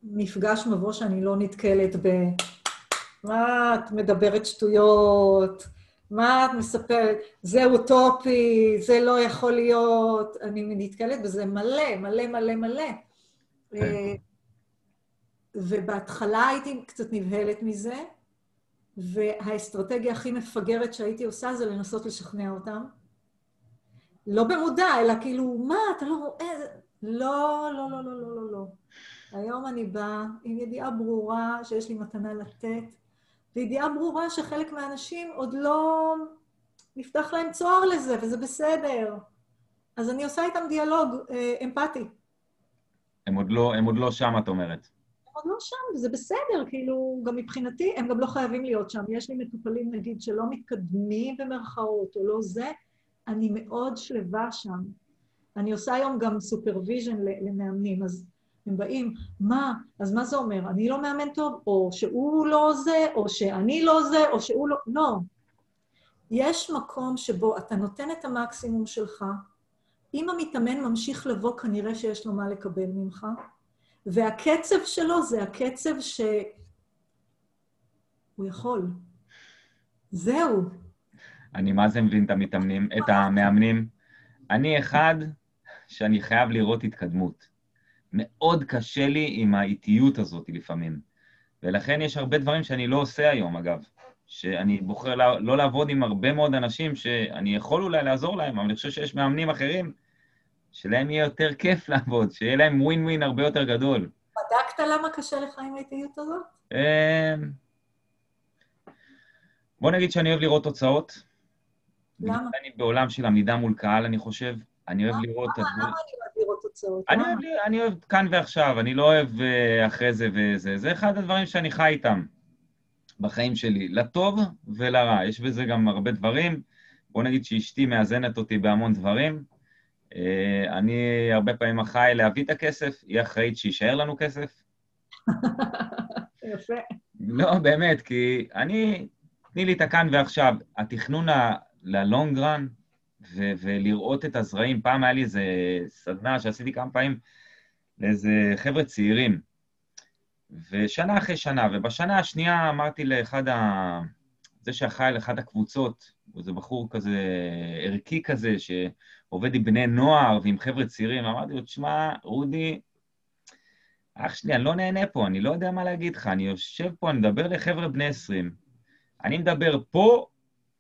מפגש מבוא שאני לא נתקלת ב... מה את מדברת שטויות? מה את מספרת? זה אוטופי, זה לא יכול להיות. אני נתקלת בזה מלא, מלא, מלא, מלא. כן. ובהתחלה הייתי קצת נבהלת מזה, והאסטרטגיה הכי מפגרת שהייתי עושה זה לנסות לשכנע אותם. לא במודע, אלא כאילו, מה, אתה לא רואה? לא, לא, לא, לא, לא, לא, לא. היום אני באה עם ידיעה ברורה שיש לי מתנה לתת, וידיעה ברורה שחלק מהאנשים עוד לא נפתח להם צוהר לזה, וזה בסדר. אז אני עושה איתם דיאלוג אה, אמפתי. הם עוד לא, הם עוד לא שם, את אומרת. הם עוד לא שם, וזה בסדר, כאילו, גם מבחינתי, הם גם לא חייבים להיות שם. יש לי מטופלים, נגיד, שלא מתקדמים במרכאות, או לא זה, אני מאוד שלווה שם. אני עושה היום גם supervision למאמנים, אז הם באים, מה? אז מה זה אומר? אני לא מאמן טוב? או שהוא לא זה, או שאני לא זה, או שהוא לא... לא. יש מקום שבו אתה נותן את המקסימום שלך, אם המתאמן ממשיך לבוא, כנראה שיש לו מה לקבל ממך, והקצב שלו זה הקצב ש... הוא יכול. זהו. אני מה זה מבין את המתאמנים, את המאמנים. אני אחד שאני חייב לראות התקדמות. מאוד קשה לי עם האיטיות הזאת לפעמים. ולכן יש הרבה דברים שאני לא עושה היום, אגב. שאני בוחר לא, לא לעבוד עם הרבה מאוד אנשים שאני יכול אולי לעזור להם, אבל אני חושב שיש מאמנים אחרים שלהם יהיה יותר כיף לעבוד, שיהיה להם ווין ווין הרבה יותר גדול. בדקת למה קשה לך עם האיטיות הזאת? אמ, בוא נגיד שאני אוהב לראות תוצאות. למה? אני בעולם של עמידה מול קהל, אני חושב. אני אוהב לראות... למה אני אוהב לראות תוצאות? אני אוהב כאן ועכשיו, אני לא אוהב אה, אחרי זה וזה. זה אחד הדברים שאני חי איתם בחיים שלי, לטוב ולרע. יש בזה גם הרבה דברים. בוא נגיד שאשתי מאזנת אותי בהמון דברים. אה, אני הרבה פעמים אחראי להביא את הכסף, היא אחראית שיישאר לנו כסף. יפה. לא, באמת, כי אני, תני לי את הכאן ועכשיו. התכנון ללונג רן, ו- ולראות את הזרעים. פעם היה לי איזה סדנה שעשיתי כמה פעמים לאיזה חבר'ה צעירים, ושנה אחרי שנה, ובשנה השנייה אמרתי לאחד ה... זה שאחראי על אחת הקבוצות, איזה בחור כזה ערכי כזה, שעובד עם בני נוער ועם חבר'ה צעירים, אמרתי לו, תשמע, רודי, אח שלי, אני לא נהנה פה, אני לא יודע מה להגיד לך, אני יושב פה, אני מדבר לחבר'ה בני 20. אני מדבר פה,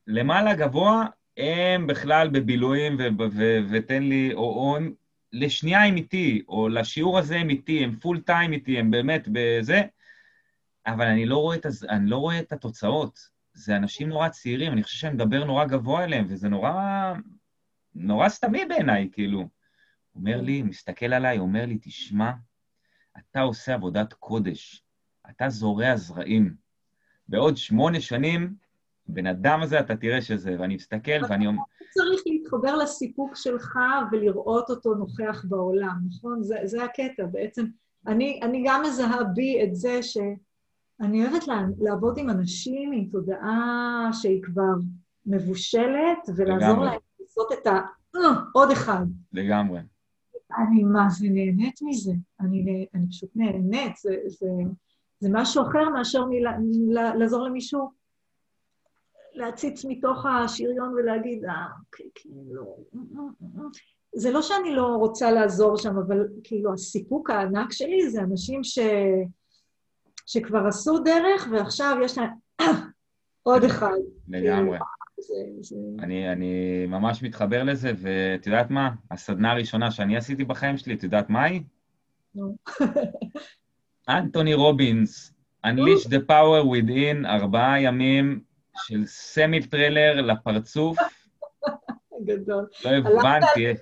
למעלה גבוה, הם בכלל בבילויים, ותן לי, או, או לשנייה הם איתי, או לשיעור הזה הם איתי, הם פול טיים איתי, הם באמת בזה, אבל אני לא את, הז... אני לא רואה את התוצאות. זה אנשים נורא צעירים, אני חושב שאני מדבר נורא גבוה אליהם, וזה נורא, נורא סתמי בעיניי, כאילו. אומר לי, מסתכל עליי, אומר לי, תשמע, אתה עושה עבודת קודש, אתה זורע זרעים. בעוד שמונה שנים, בן אדם הזה, אתה תראה שזה, ואני מסתכל ואני אומר... צריך להתחבר לסיפוק שלך ולראות אותו נוכח בעולם, נכון? זה, זה הקטע. בעצם, אני, אני גם מזהה בי את זה שאני אוהבת לעבוד עם אנשים עם תודעה שהיא כבר מבושלת, ולעזור. להם לעשות את ה... אה, עוד אחד. לגמרי. אני מה זה נהנית מזה. אני, אני פשוט נהנית. זה, זה, זה משהו אחר מאשר לעזור למישהו להציץ מתוך השריון ולהגיד, אה, אוקיי, כאילו... זה לא שאני לא רוצה לעזור שם, אבל כאילו הסיפוק הענק שלי זה אנשים ש... שכבר עשו דרך ועכשיו יש להם עוד אחד. לגמרי. זה, זה... אני, אני ממש מתחבר לזה, ואת יודעת מה? הסדנה הראשונה שאני עשיתי בחיים שלי, את יודעת מה היא? אנטוני רובינס, Unleash the power within, ארבעה ימים של סמי טריילר לפרצוף. גדול. לא הבנתי,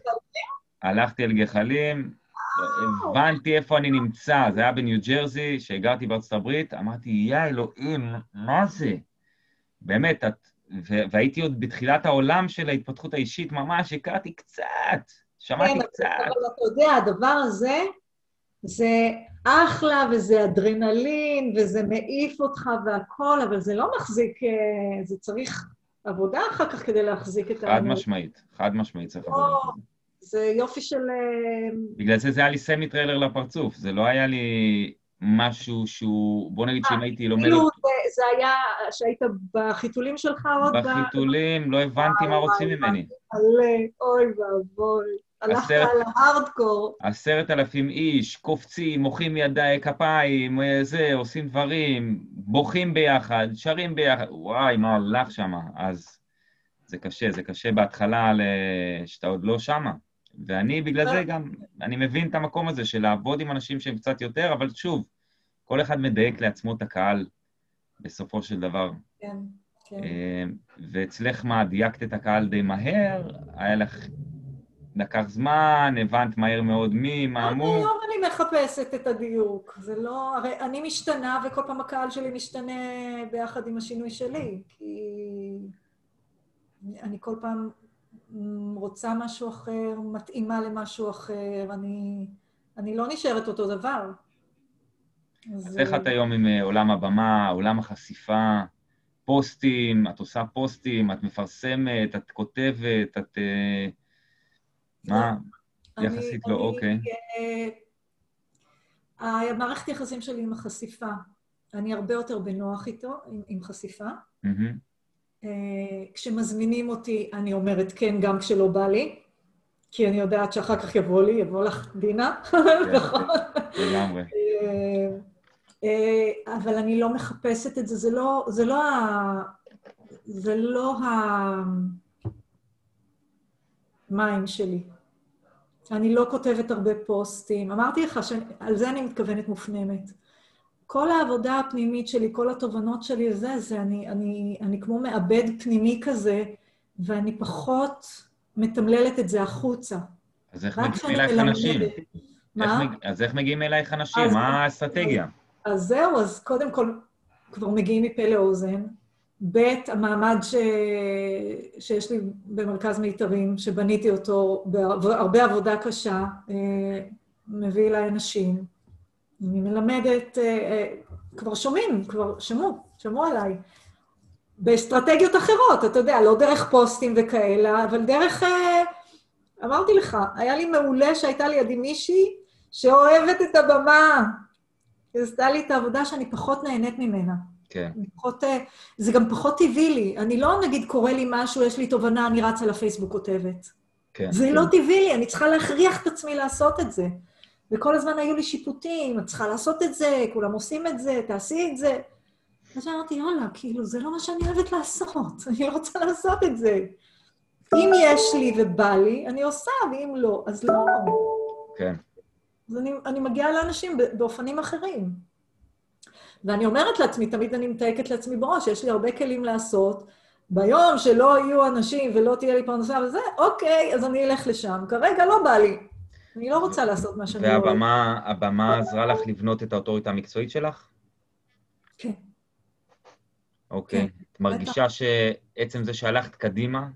הלכתי על גחלים, לא הבנתי איפה אני נמצא, זה היה בניו ג'רזי, כשהגרתי בארצות הברית, אמרתי, יא אלוהים, מה זה? באמת, את... והייתי עוד בתחילת העולם של ההתפתחות האישית, ממש הכרתי קצת, שמעתי כן, קצת. אבל אתה יודע, הדבר הזה, זה אחלה, וזה אדרנלין, וזה מעיף אותך והכול, אבל זה לא מחזיק, אה, זה צריך עבודה אחר כך כדי להחזיק את ה... חד משמעית, חד משמעית צריך עבודה. זה יופי של... אה, בגלל זה זה היה לי סמי טריילר לפרצוף, זה לא היה לי משהו שהוא... בוא נגיד שאם אה, הייתי לומד... כאילו זה היה שהיית בחיתולים שלך עוד? בחיתולים, לא הבנתי מה רוצים ממני. אוי ואבוי. הלכת על הארדקור. עשרת אלפים איש, קופצים, מוחאים ידיים, כפיים, זה, עושים דברים, בוכים ביחד, שרים ביחד, וואי, מה הלך שם. אז זה קשה, זה קשה בהתחלה שאתה עוד לא שמה. ואני בגלל זה גם, אני מבין את המקום הזה של לעבוד עם אנשים שהם קצת יותר, אבל שוב, כל אחד מדייק לעצמו את הקהל בסופו של דבר. כן, כן. אה, ואצלך מה, דייקת את הקהל די מהר? היה לך... לקח זמן, הבנת מהר מאוד מי, מה אמור. היום אני מחפשת את הדיוק. זה לא... הרי אני משתנה וכל פעם הקהל שלי משתנה ביחד עם השינוי שלי, כי אני כל פעם רוצה משהו אחר, מתאימה למשהו אחר, אני, אני לא נשארת אותו דבר. אז איך את היום עם אה, עולם הבמה, עולם החשיפה, פוסטים, את עושה פוסטים, את מפרסמת, את כותבת, את... אה, מה? יחסית לא, אוקיי. אה, המערכת יחסים שלי עם החשיפה, אני הרבה יותר בנוח איתו, עם, עם חשיפה. Mm-hmm. כשמזמינים אותי, אני אומרת כן, גם כשלא בא לי, כי אני יודעת שאחר כך יבוא לי, יבוא לך דינה, כן, נכון? לגמרי. אה, אבל אני לא מחפשת את זה, זה לא, זה לא ה... זה לא המים שלי. אני לא כותבת הרבה פוסטים. אמרתי לך שעל זה אני מתכוונת מופנמת. כל העבודה הפנימית שלי, כל התובנות שלי, זה, זה, אני, אני, אני כמו מעבד פנימי כזה, ואני פחות מתמללת את זה החוצה. אז איך מגיעים אלייך אנשים? מה? איך, אז איך מגיעים אלייך אנשים? מה האסטרטגיה? אז זהו, אז קודם כל, כבר מגיעים מפה לאוזן. ב', המעמד ש... שיש לי במרכז מיתרים, שבניתי אותו בהרבה עבודה קשה, אה, מביא אליי אנשים. אני מלמדת, אה, אה, כבר שומעים, כבר שמעו, שמעו עליי. באסטרטגיות אחרות, אתה יודע, לא דרך פוסטים וכאלה, אבל דרך... אמרתי לך, היה לי מעולה שהייתה לידי מישהי שאוהבת את הבמה, היא עשתה לי את העבודה שאני פחות נהנית ממנה. כן. פחות, אה, זה גם פחות טבעי לי. אני לא, נגיד, קורה לי משהו, יש לי תובנה, אני רצה לפייסבוק כותבת. כן. זה כן. לא טבעי לי, אני צריכה להכריח את עצמי לעשות את זה. וכל הזמן היו לי שיפוטים, את צריכה לעשות את זה, כולם עושים את זה, תעשי את זה. אז אמרתי, יאללה, כאילו, זה לא מה שאני אוהבת לעשות, אני לא רוצה לעשות את זה. אם יש לי ובא לי, אני עושה, ואם לא, אז לא. כן. אז אני, אני מגיעה לאנשים באופנים אחרים. ואני אומרת לעצמי, תמיד אני מתייקת לעצמי בראש, יש לי הרבה כלים לעשות. ביום שלא יהיו אנשים ולא תהיה לי פרנסה וזה, אוקיי, אז אני אלך לשם. כרגע לא בא לי. אני לא רוצה לעשות מה שאני אוהבת. והבמה עזרה לך לבנות את האוטוריטה המקצועית שלך? כן. אוקיי. כן, את מרגישה שעצם זה שהלכת קדימה,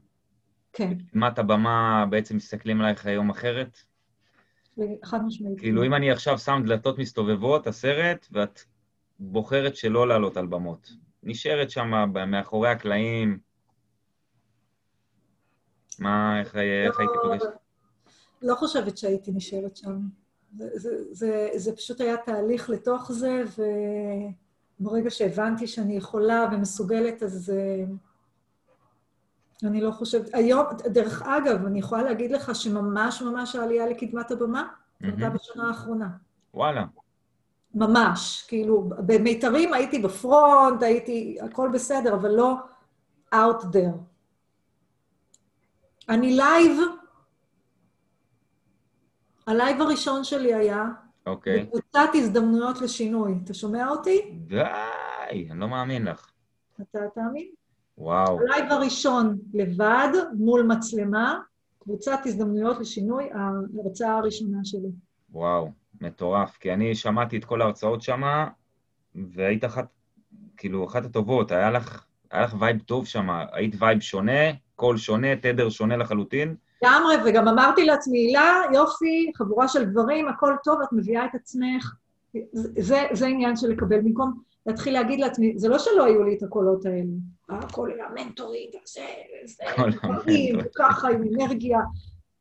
כן. בקדמת הבמה בעצם מסתכלים עלייך היום אחרת? חד משמעית. כאילו, אם אני עכשיו שם דלתות מסתובבות, הסרט, ואת בוחרת שלא לעלות על במות, נשארת שם מאחורי הקלעים, מה, איך, איך הייתי פוגשת? לא חושבת שהייתי נשארת שם. זה, זה, זה, זה פשוט היה תהליך לתוך זה, וברגע שהבנתי שאני יכולה ומסוגלת, אז אני לא חושבת... היום, דרך אגב, אני יכולה להגיד לך שממש ממש העלייה לקדמת הבמה קרתה בשנה האחרונה. וואלה. ממש. כאילו, במיתרים הייתי ב front, הייתי... הכל בסדר, אבל לא out there. אני live, ה live הראשון שלי היה, אוקיי. בקבוצת הזדמנויות לשינוי. אתה שומע אותי? די, אני לא מאמין לך. אתה תאמין? וואו. ה live הראשון לבד, מול מצלמה, קבוצת הזדמנויות לשינוי, ההרצאה הראשונה שלי. וואו, מטורף. כי אני שמעתי את כל ההרצאות שם, והיית אחת, כאילו, אחת הטובות. היה לך, היה לך vibe טוב שם, היית vibe שונה, קול שונה, תדר שונה לחלוטין. לגמרי, וגם אמרתי לעצמי, הילה, יופי, חבורה של גברים, הכל טוב, את מביאה את עצמך. זה, זה עניין של לקבל, במקום להתחיל להגיד לעצמי, זה לא שלא היו לי את הקולות האלה. הכל היה מנטורית, זה, זה, דברים, ככה, עם אנרגיה.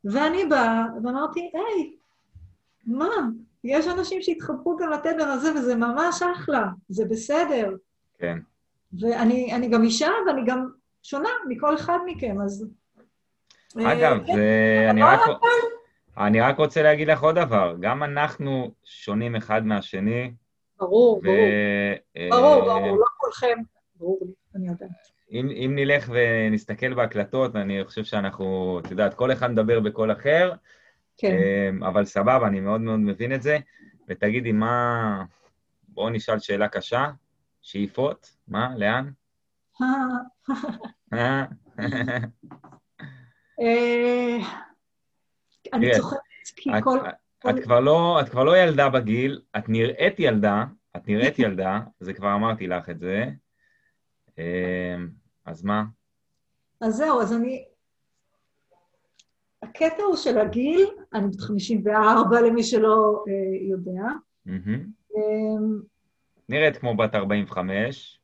ואני באה ואמרתי, היי, מה? יש אנשים שהתחברו גם לתדר הזה, וזה ממש אחלה, זה בסדר. כן. ואני גם אישה, ואני גם שונה מכל אחד מכם, אז... אגב, אה, זה... אני רק... אני רק רוצה להגיד לך עוד דבר, גם אנחנו שונים אחד מהשני. ברור, ברור. ברור, ברור, לא כולכם, ברור אני יודעת. אם, אם נלך ונסתכל בהקלטות, אני חושב שאנחנו, את יודעת, כל אחד מדבר בקול אחר, כן. אמ, אבל סבבה, אני מאוד מאוד מבין את זה. ותגידי, מה... בואו נשאל שאלה קשה. שאיפות? מה? לאן? אה? אה, אני צוחקת כי כל... את כבר, לא, את כבר לא ילדה בגיל, את נראית ילדה, את נראית ילדה, זה כבר אמרתי לך את זה. אמ, אז מה? אז זהו, אז אני... הקטע הוא של הגיל, אני בת 54 למי שלא אה, יודע. Mm-hmm. נראית כמו בת 45.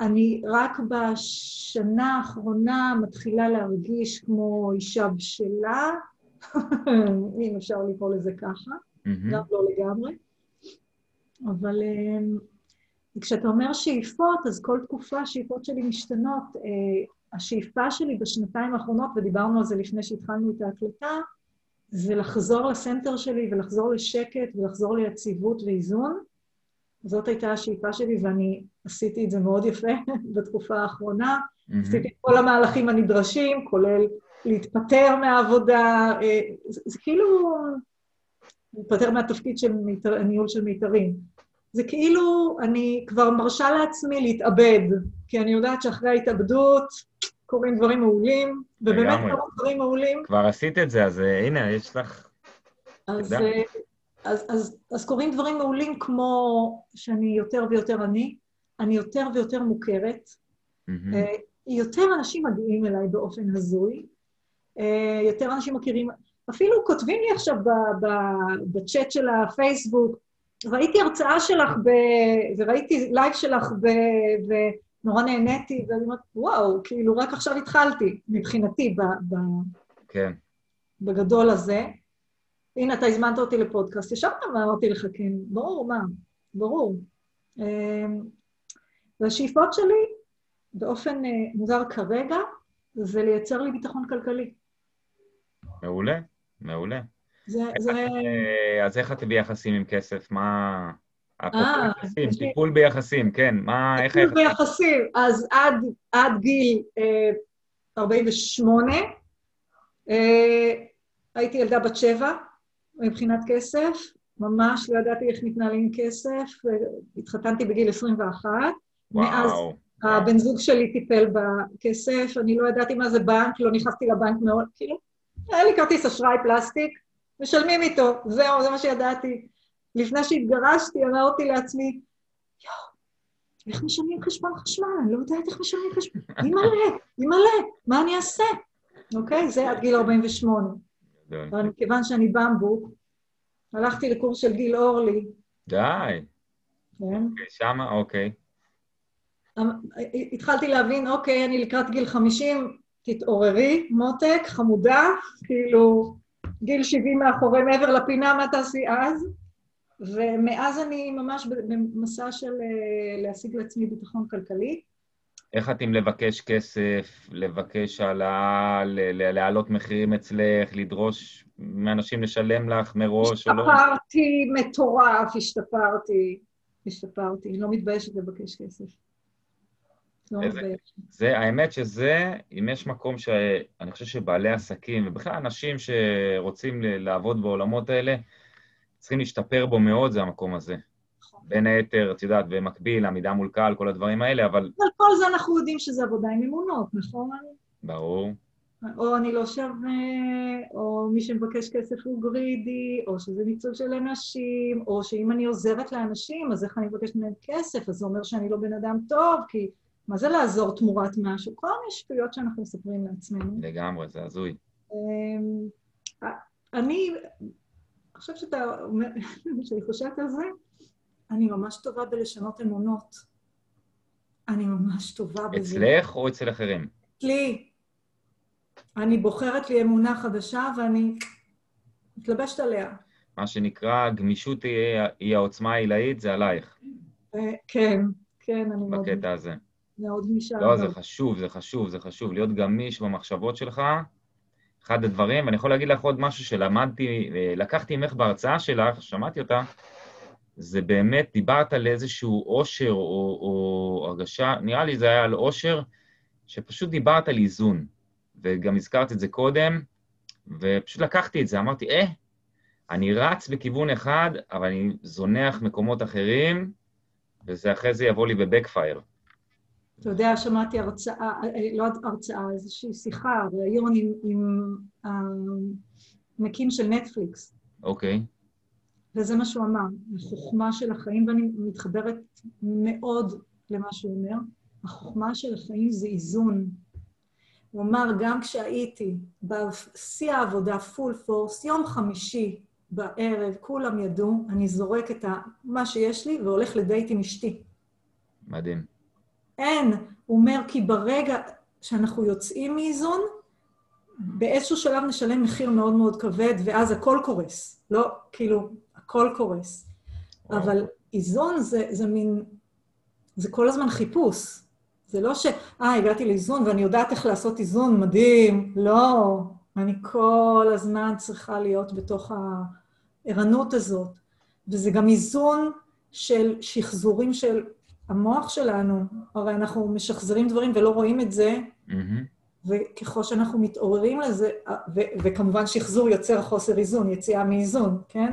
אני רק בשנה האחרונה מתחילה להרגיש כמו אישה בשלה, אם אפשר לקרוא לזה ככה, mm-hmm. גם לא לגמרי. אבל אמ, כשאתה אומר שאיפות, אז כל תקופה השאיפות שלי משתנות. השאיפה שלי בשנתיים האחרונות, ודיברנו על זה לפני שהתחלנו את ההקלטה, זה לחזור לסנטר שלי ולחזור לשקט ולחזור ליציבות ואיזון. זאת הייתה השאיפה שלי, ואני עשיתי את זה מאוד יפה בתקופה האחרונה. Mm-hmm. עשיתי את כל המהלכים הנדרשים, כולל להתפטר מהעבודה, אה, זה, זה כאילו... להתפטר מהתפקיד של מיתר, הניהול של מיתרים. זה כאילו אני כבר מרשה לעצמי להתאבד, כי אני יודעת שאחרי ההתאבדות קורים דברים מעולים, ובאמת קורים דברים מעולים. כבר עשית את זה, אז uh, הנה, יש לך... אז, uh, אז, אז, אז קורים דברים מעולים כמו שאני יותר ויותר אני, אני יותר ויותר מוכרת, mm-hmm. יותר אנשים מגיעים אליי באופן הזוי, יותר אנשים מכירים, אפילו כותבים לי עכשיו בצ'אט של הפייסבוק, ראיתי הרצאה שלך ב... וראיתי לייב שלך ב... ונורא נהניתי, ואני אומרת, וואו, כאילו, רק עכשיו התחלתי, מבחינתי, ב... ב... כן. בגדול הזה. הנה, אתה הזמנת אותי לפודקאסט, ישבת ואמרתי לך, כן, ברור, מה, ברור. אמ, והשאיפות שלי, באופן אה, מוזר כרגע, זה לייצר לי ביטחון כלכלי. מעולה, מעולה. זה... זה... אה, אז איך את ביחסים עם כסף? מה... אה, יחסים, טיפול ביחסים, כן, מה, איך? טיפול ביחסים, אז עד, עד גיל אה, 48, אה, הייתי ילדה בת שבע מבחינת כסף, ממש לא ידעתי איך מתנהלים עם כסף, התחתנתי בגיל 21. וואו. מאז הבן זוג שלי טיפל בכסף, אני לא ידעתי מה זה בנק, לא נכנסתי לבנק מאוד, כאילו, היה לי כרטיס אשראי פלסטיק, משלמים איתו, זהו, זה מה שידעתי. לפני שהתגרשתי, אמרתי לעצמי, יואו, איך משלמים חשבון חשמל? אני לא יודעת איך משלמים חשבון. אימא'לה, אימא'לה, מה אני אעשה? אוקיי? זה עד גיל 48. אבל מכיוון שאני במבוק, הלכתי לקורס של גיל אורלי. די. כן. שמה, אוקיי. אמ, התחלתי להבין, אוקיי, אני לקראת גיל 50, תתעוררי, מותק, חמודה, כאילו, גיל 70 מאחורי, מעבר לפינה, מה תעשי אז? ומאז אני ממש במסע של אה, להשיג לעצמי ביטחון כלכלי. איך את עם לבקש כסף, לבקש העלאה, להעלות מחירים אצלך, לדרוש מאנשים לשלם לך מראש או לא? השתפרתי, מטורף, השתפרתי, השתפרתי, לא מתביישת לבקש כסף. לא זה, האמת שזה, אם יש מקום שאני חושב שבעלי עסקים, ובכלל אנשים שרוצים לעבוד בעולמות האלה, צריכים להשתפר בו מאוד, זה המקום הזה. נכון. בין היתר, את יודעת, במקביל, עמידה מול קהל, כל הדברים האלה, אבל... אבל כל זה אנחנו יודעים שזה עבודה עם אמונות, נכון? ברור. או אני לא שווה, או מי שמבקש כסף הוא גרידי, או שזה ניצול של אנשים, או שאם אני עוזרת לאנשים, אז איך אני מבקשת מהם כסף? אז זה אומר שאני לא בן אדם טוב, כי מה זה לעזור תמורת משהו? כל מיני שטויות שאנחנו מספרים לעצמנו. לגמרי, זה הזוי. אמ, אני, עכשיו שאתה אומר, כשאני חושבת על זה, אני ממש טובה בלשנות אמונות. אני ממש טובה בזה. אצלך או אצל אחרים? אצלי. אני בוחרת לי אמונה חדשה ואני מתלבשת עליה. מה שנקרא, גמישות היא, היא העוצמה העילאית, זה עלייך. אה, כן, כן, אני מאוד... בקטע הזה. מאוד גמישה. לא, זה חשוב, זה חשוב, זה חשוב. להיות גמיש במחשבות שלך, אחד הדברים, ואני יכול להגיד לך עוד משהו שלמדתי, אה, לקחתי ממך בהרצאה שלך, שמעתי אותה, זה באמת, דיברת על איזשהו עושר או, או הרגשה, נראה לי זה היה על עושר, שפשוט דיברת על איזון. וגם הזכרת את זה קודם, ופשוט לקחתי את זה, אמרתי, אה, אני רץ בכיוון אחד, אבל אני זונח מקומות אחרים, וזה אחרי זה יבוא לי בבקפייר. אתה יודע, שמעתי הרצאה, לא הרצאה, איזושהי שיחה, ראיון עם, עם המקים של נטפליקס. אוקיי. וזה מה שהוא אמר, החוכמה של החיים, ואני מתחברת מאוד למה שהוא אומר, החוכמה של החיים זה איזון. הוא אמר, גם כשהייתי בשיא העבודה, פול פורס, יום חמישי בערב, כולם ידעו, אני זורק את מה שיש לי והולך לדייט עם אשתי. מדהים. אין, הוא אומר, כי ברגע שאנחנו יוצאים מאיזון, באיזשהו שלב נשלם מחיר מאוד מאוד כבד, ואז הכל קורס. לא, כאילו, הכל קורס. וואו. אבל איזון זה, זה מין, זה כל הזמן חיפוש. זה לא ש... אה, הגעתי לאיזון ואני יודעת איך לעשות איזון, מדהים. לא, אני כל הזמן צריכה להיות בתוך הערנות הזאת. וזה גם איזון של שחזורים של המוח שלנו. הרי אנחנו משחזרים דברים ולא רואים את זה, mm-hmm. וככל שאנחנו מתעוררים לזה, ו- וכמובן שחזור יוצר חוסר איזון, יציאה מאיזון, כן?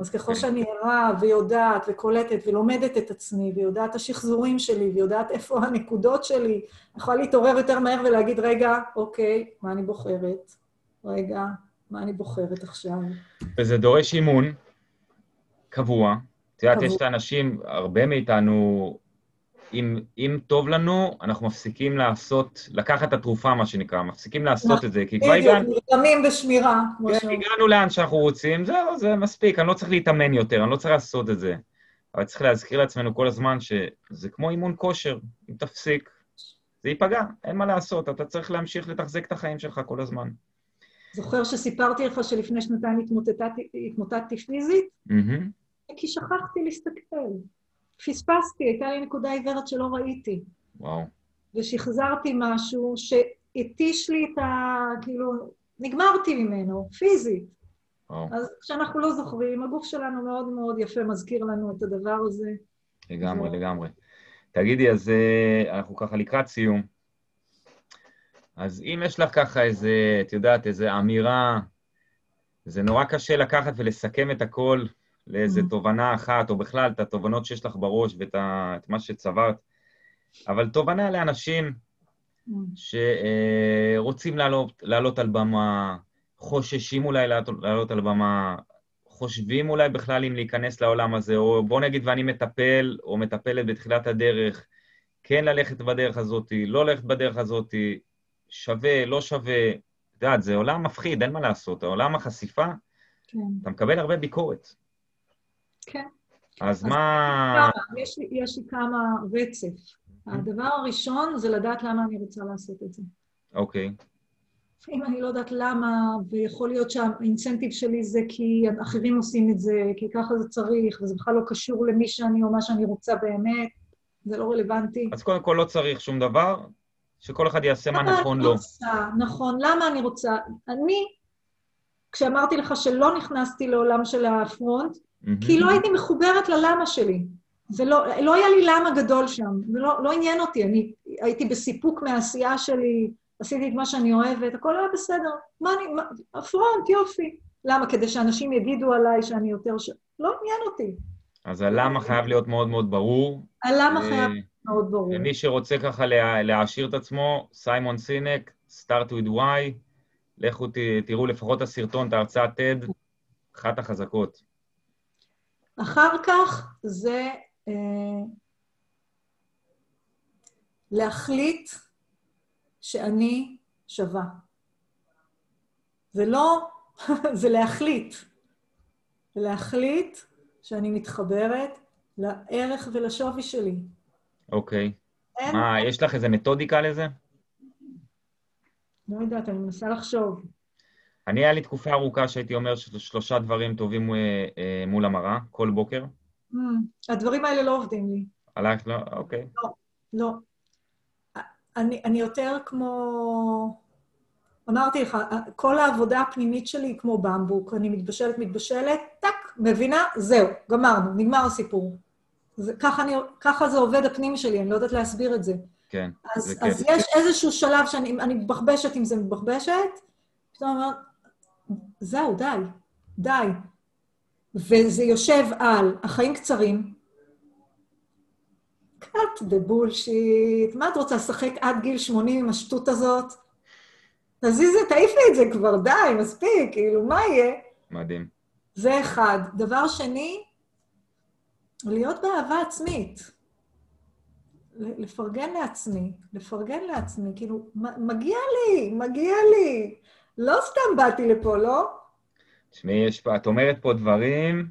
אז ככל כן. שאני ערה ויודעת וקולטת ולומדת את עצמי, ויודעת את השחזורים שלי, ויודעת איפה הנקודות שלי, אני יכולה להתעורר יותר מהר ולהגיד, רגע, אוקיי, מה אני בוחרת? רגע, מה אני בוחרת עכשיו? וזה דורש אימון קבוע. את יודעת, יש את האנשים, הרבה מאיתנו, אם, אם טוב לנו, אנחנו מפסיקים לעשות, לקחת את התרופה, מה שנקרא, מפסיקים לעשות את זה, כי כבר הגענו... בדיוק, נרדמים בשמירה. כן, הגענו לאן שאנחנו רוצים, זהו, זה מספיק, אני לא צריך להתאמן יותר, אני לא צריך לעשות את זה. אבל צריך להזכיר לעצמנו כל הזמן שזה כמו אימון כושר, אם תפסיק, זה ייפגע, אין מה לעשות, אתה צריך להמשיך לתחזק את החיים שלך כל הזמן. זוכר שסיפרתי לך שלפני שנתיים התמוטטתי פיזית? Mm-hmm. כי שכחתי להסתכל. פספסתי, הייתה לי נקודה עיוורת שלא ראיתי. וואו. ושחזרתי משהו שהתיש לי את ה... כאילו, נגמרתי ממנו, פיזית. וואו. אז כשאנחנו לא זוכרים, הגוף שלנו מאוד מאוד יפה מזכיר לנו את הדבר הזה. לגמרי, ו... לגמרי. תגידי, אז אה, אנחנו ככה לקראת סיום. אז אם יש לך ככה איזה, את יודעת, איזה אמירה, זה נורא קשה לקחת ולסכם את הכל לאיזה mm. תובנה אחת, או בכלל את התובנות שיש לך בראש ואת ה, מה שצברת, אבל תובנה לאנשים mm. שרוצים לעלות, לעלות על במה, חוששים אולי לעלות על במה, חושבים אולי בכלל אם להיכנס לעולם הזה, או בוא נגיד ואני מטפל או מטפלת בתחילת הדרך, כן ללכת בדרך הזאת, לא ללכת בדרך הזאת, שווה, לא שווה. את יודעת, זה עולם מפחיד, אין מה לעשות. העולם החשיפה, כן. אתה מקבל הרבה ביקורת. כן. אז, אז מה... יש לי, יש לי כמה רצף. הדבר הראשון זה לדעת למה אני רוצה לעשות את זה. אוקיי. אם אני לא יודעת למה, ויכול להיות שהאינסנטיב שלי זה כי אחרים עושים את זה, כי ככה זה צריך, וזה בכלל לא קשור למי שאני או מה שאני רוצה באמת, זה לא רלוונטי. אז קודם כל לא צריך שום דבר, שכל אחד יעשה מה נכון לו. רוצה, נכון, למה אני רוצה? אני, כשאמרתי לך שלא נכנסתי לעולם של הפרונט, Mm-hmm. כי לא הייתי מחוברת ללמה שלי. ולא לא היה לי למה גדול שם, ולא לא עניין אותי, אני הייתי בסיפוק מהעשייה שלי, עשיתי את מה שאני אוהבת, הכל היה בסדר. מה אני, מה, הפרונט, יופי. למה? כדי שאנשים יגידו עליי שאני יותר ש... לא עניין אותי. אז הלמה חייב להיות מאוד מאוד ברור. הלמה חייב להיות מאוד ברור. ומי שרוצה ככה להעשיר את עצמו, סיימון סינק, start with why, לכו תראו לפחות הסרטון, את ההרצאת TED, אחת החזקות. אחר כך זה אה, להחליט שאני שווה. זה לא, זה להחליט. להחליט שאני מתחברת לערך ולשווי שלי. אוקיי. אין... מה, יש לך איזה מתודיקה לזה? לא יודעת, אני מנסה לחשוב. אני, היה לי תקופה ארוכה שהייתי אומר שלושה דברים טובים אה, אה, מול המראה, כל בוקר. Mm, הדברים האלה לא עובדים לי. עלייך לא? אוקיי. לא, לא. אני, אני יותר כמו... אמרתי לך, כל העבודה הפנימית שלי היא כמו במבוק. אני מתבשלת, מתבשלת, טאק, מבינה? זהו, גמרנו, נגמר הסיפור. זה, ככה, אני, ככה זה עובד הפנים שלי, אני לא יודעת להסביר את זה. כן, אז, זה אז יש איזשהו שלב שאני מתבחבשת עם זה מתבחבשת, פתאום אומרת, זהו, די, די. וזה יושב על החיים קצרים, cut the bullshit, מה את רוצה, לשחק עד גיל 80 עם השטות הזאת? תזיזי, תעיפי את זה כבר, די, מספיק, כאילו, מה יהיה? מדהים. זה אחד. דבר שני, להיות באהבה עצמית. לפרגן לעצמי, לפרגן לעצמי, כאילו, מגיע לי, מגיע לי. לא סתם באתי לפה, לא? תשמעי, את אומרת פה דברים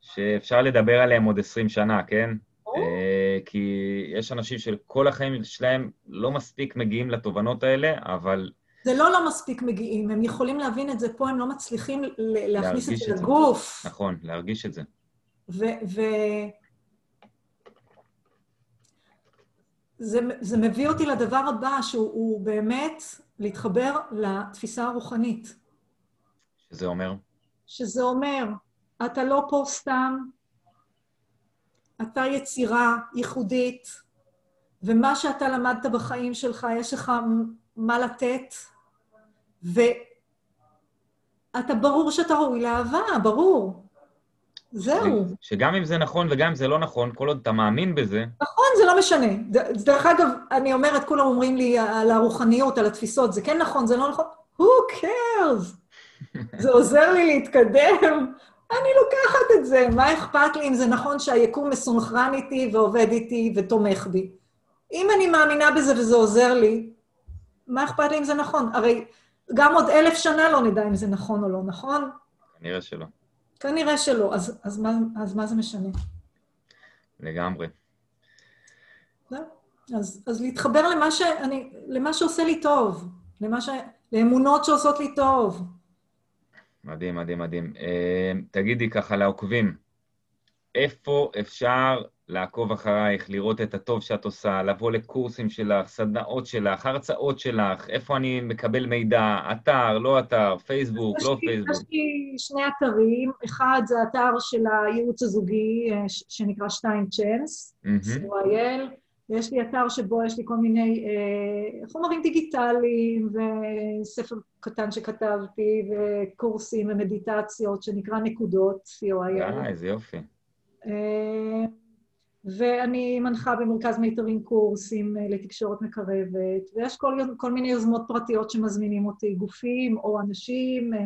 שאפשר לדבר עליהם עוד 20 שנה, כן? אה, כי יש אנשים שכל החיים שלהם לא מספיק מגיעים לתובנות האלה, אבל... זה לא לא מספיק מגיעים, הם יכולים להבין את זה פה, הם לא מצליחים להכניס את זה לגוף. נכון, להרגיש את זה. ו... זה, זה מביא אותי לדבר הבא, שהוא באמת להתחבר לתפיסה הרוחנית. שזה אומר? שזה אומר, אתה לא פה סתם, אתה יצירה ייחודית, ומה שאתה למדת בחיים שלך, יש לך מה לתת, ואתה ברור שאתה ראוי לאהבה, ברור. זהו. שגם אם זה נכון וגם אם זה לא נכון, כל עוד אתה מאמין בזה... נכון, זה לא משנה. דרך אגב, אני אומרת, כולם אומרים לי על הרוחניות, על התפיסות, זה כן נכון, זה לא נכון. Who cares? זה עוזר לי להתקדם. אני לוקחת את זה. מה אכפת לי אם זה נכון שהיקום מסונכרן איתי ועובד איתי ותומך בי? אם אני מאמינה בזה וזה עוזר לי, מה אכפת לי אם זה נכון? הרי גם עוד אלף שנה לא נדע אם זה נכון או לא נכון. כנראה שלא. כנראה שלא, אז, אז, מה, אז מה זה משנה? לגמרי. אז, אז להתחבר למה, שאני, למה שעושה לי טוב, למה ש... לאמונות שעושות לי טוב. מדהים, מדהים, מדהים. Uh, תגידי ככה לעוקבים, איפה אפשר לעקוב אחרייך, לראות את הטוב שאת עושה, לבוא לקורסים שלך, סדנאות שלך, הרצאות שלך, איפה אני מקבל מידע, אתר, לא אתר, פייסבוק, לא פייסבוק. יש לי שני אתרים, אחד זה אתר של הייעוץ הזוגי, אה, שנקרא שטיין צ'אנס, CYL, ויש לי אתר שבו יש לי כל מיני אה, חומרים דיגיטליים וספר קטן שכתבתי וקורסים ומדיטציות שנקרא נקודות, COIL. אה, איזה יופי. אה, ואני מנחה במרכז מיתרים קורסים אה, לתקשורת מקרבת, ויש כל, כל מיני יוזמות פרטיות שמזמינים אותי, גופים או אנשים אה,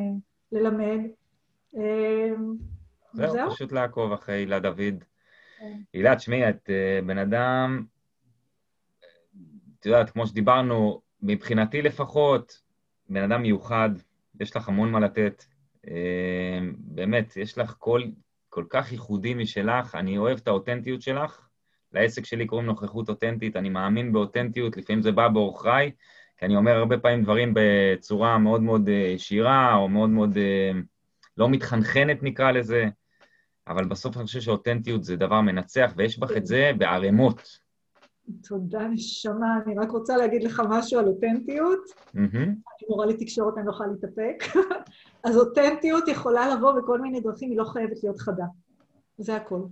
ללמד. אה, זהו, זהו, פשוט לעקוב אחרי הילה דוד. כן. הילה, תשמעי, את בן אדם, את יודעת, כמו שדיברנו, מבחינתי לפחות, בן אדם מיוחד, יש לך המון מה לתת. באמת, יש לך כל, כל כך ייחודי משלך, אני אוהב את האותנטיות שלך. לעסק שלי קוראים נוכחות אותנטית, אני מאמין באותנטיות, לפעמים זה בא באורח חי, כי אני אומר הרבה פעמים דברים בצורה מאוד מאוד אה, ישירה, או מאוד מאוד אה, לא מתחנחנת נקרא לזה, אבל בסוף אני חושב שאותנטיות זה דבר מנצח, ויש בך את זה בערימות. תודה, נשמה. אני רק רוצה להגיד לך משהו על אותנטיות. אני מורה לתקשורת, אני לא יכולה להתאפק. אז אותנטיות יכולה לבוא בכל מיני דרכים, היא לא חייבת להיות חדה. זה הכול.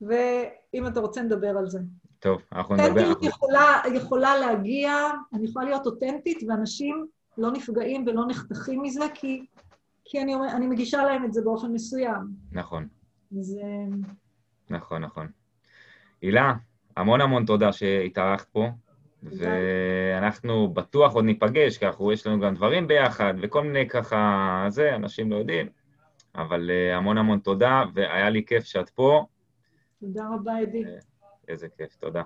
ואם אתה רוצה, נדבר על זה. טוב, אנחנו נדבר. אותנטיות יכולה, יכולה להגיע, אני יכולה להיות אותנטית, ואנשים לא נפגעים ולא נחתכים מזה, כי, כי אני, אני מגישה להם את זה באופן מסוים. נכון. זה... נכון, נכון. הילה, המון המון תודה שהתארחת פה, ואנחנו בטוח עוד ניפגש, כי אנחנו, יש לנו גם דברים ביחד, וכל מיני ככה, זה, אנשים לא יודעים, אבל uh, המון המון תודה, והיה לי כיף שאת פה. תודה רבה, אדי. איזה כיף, תודה.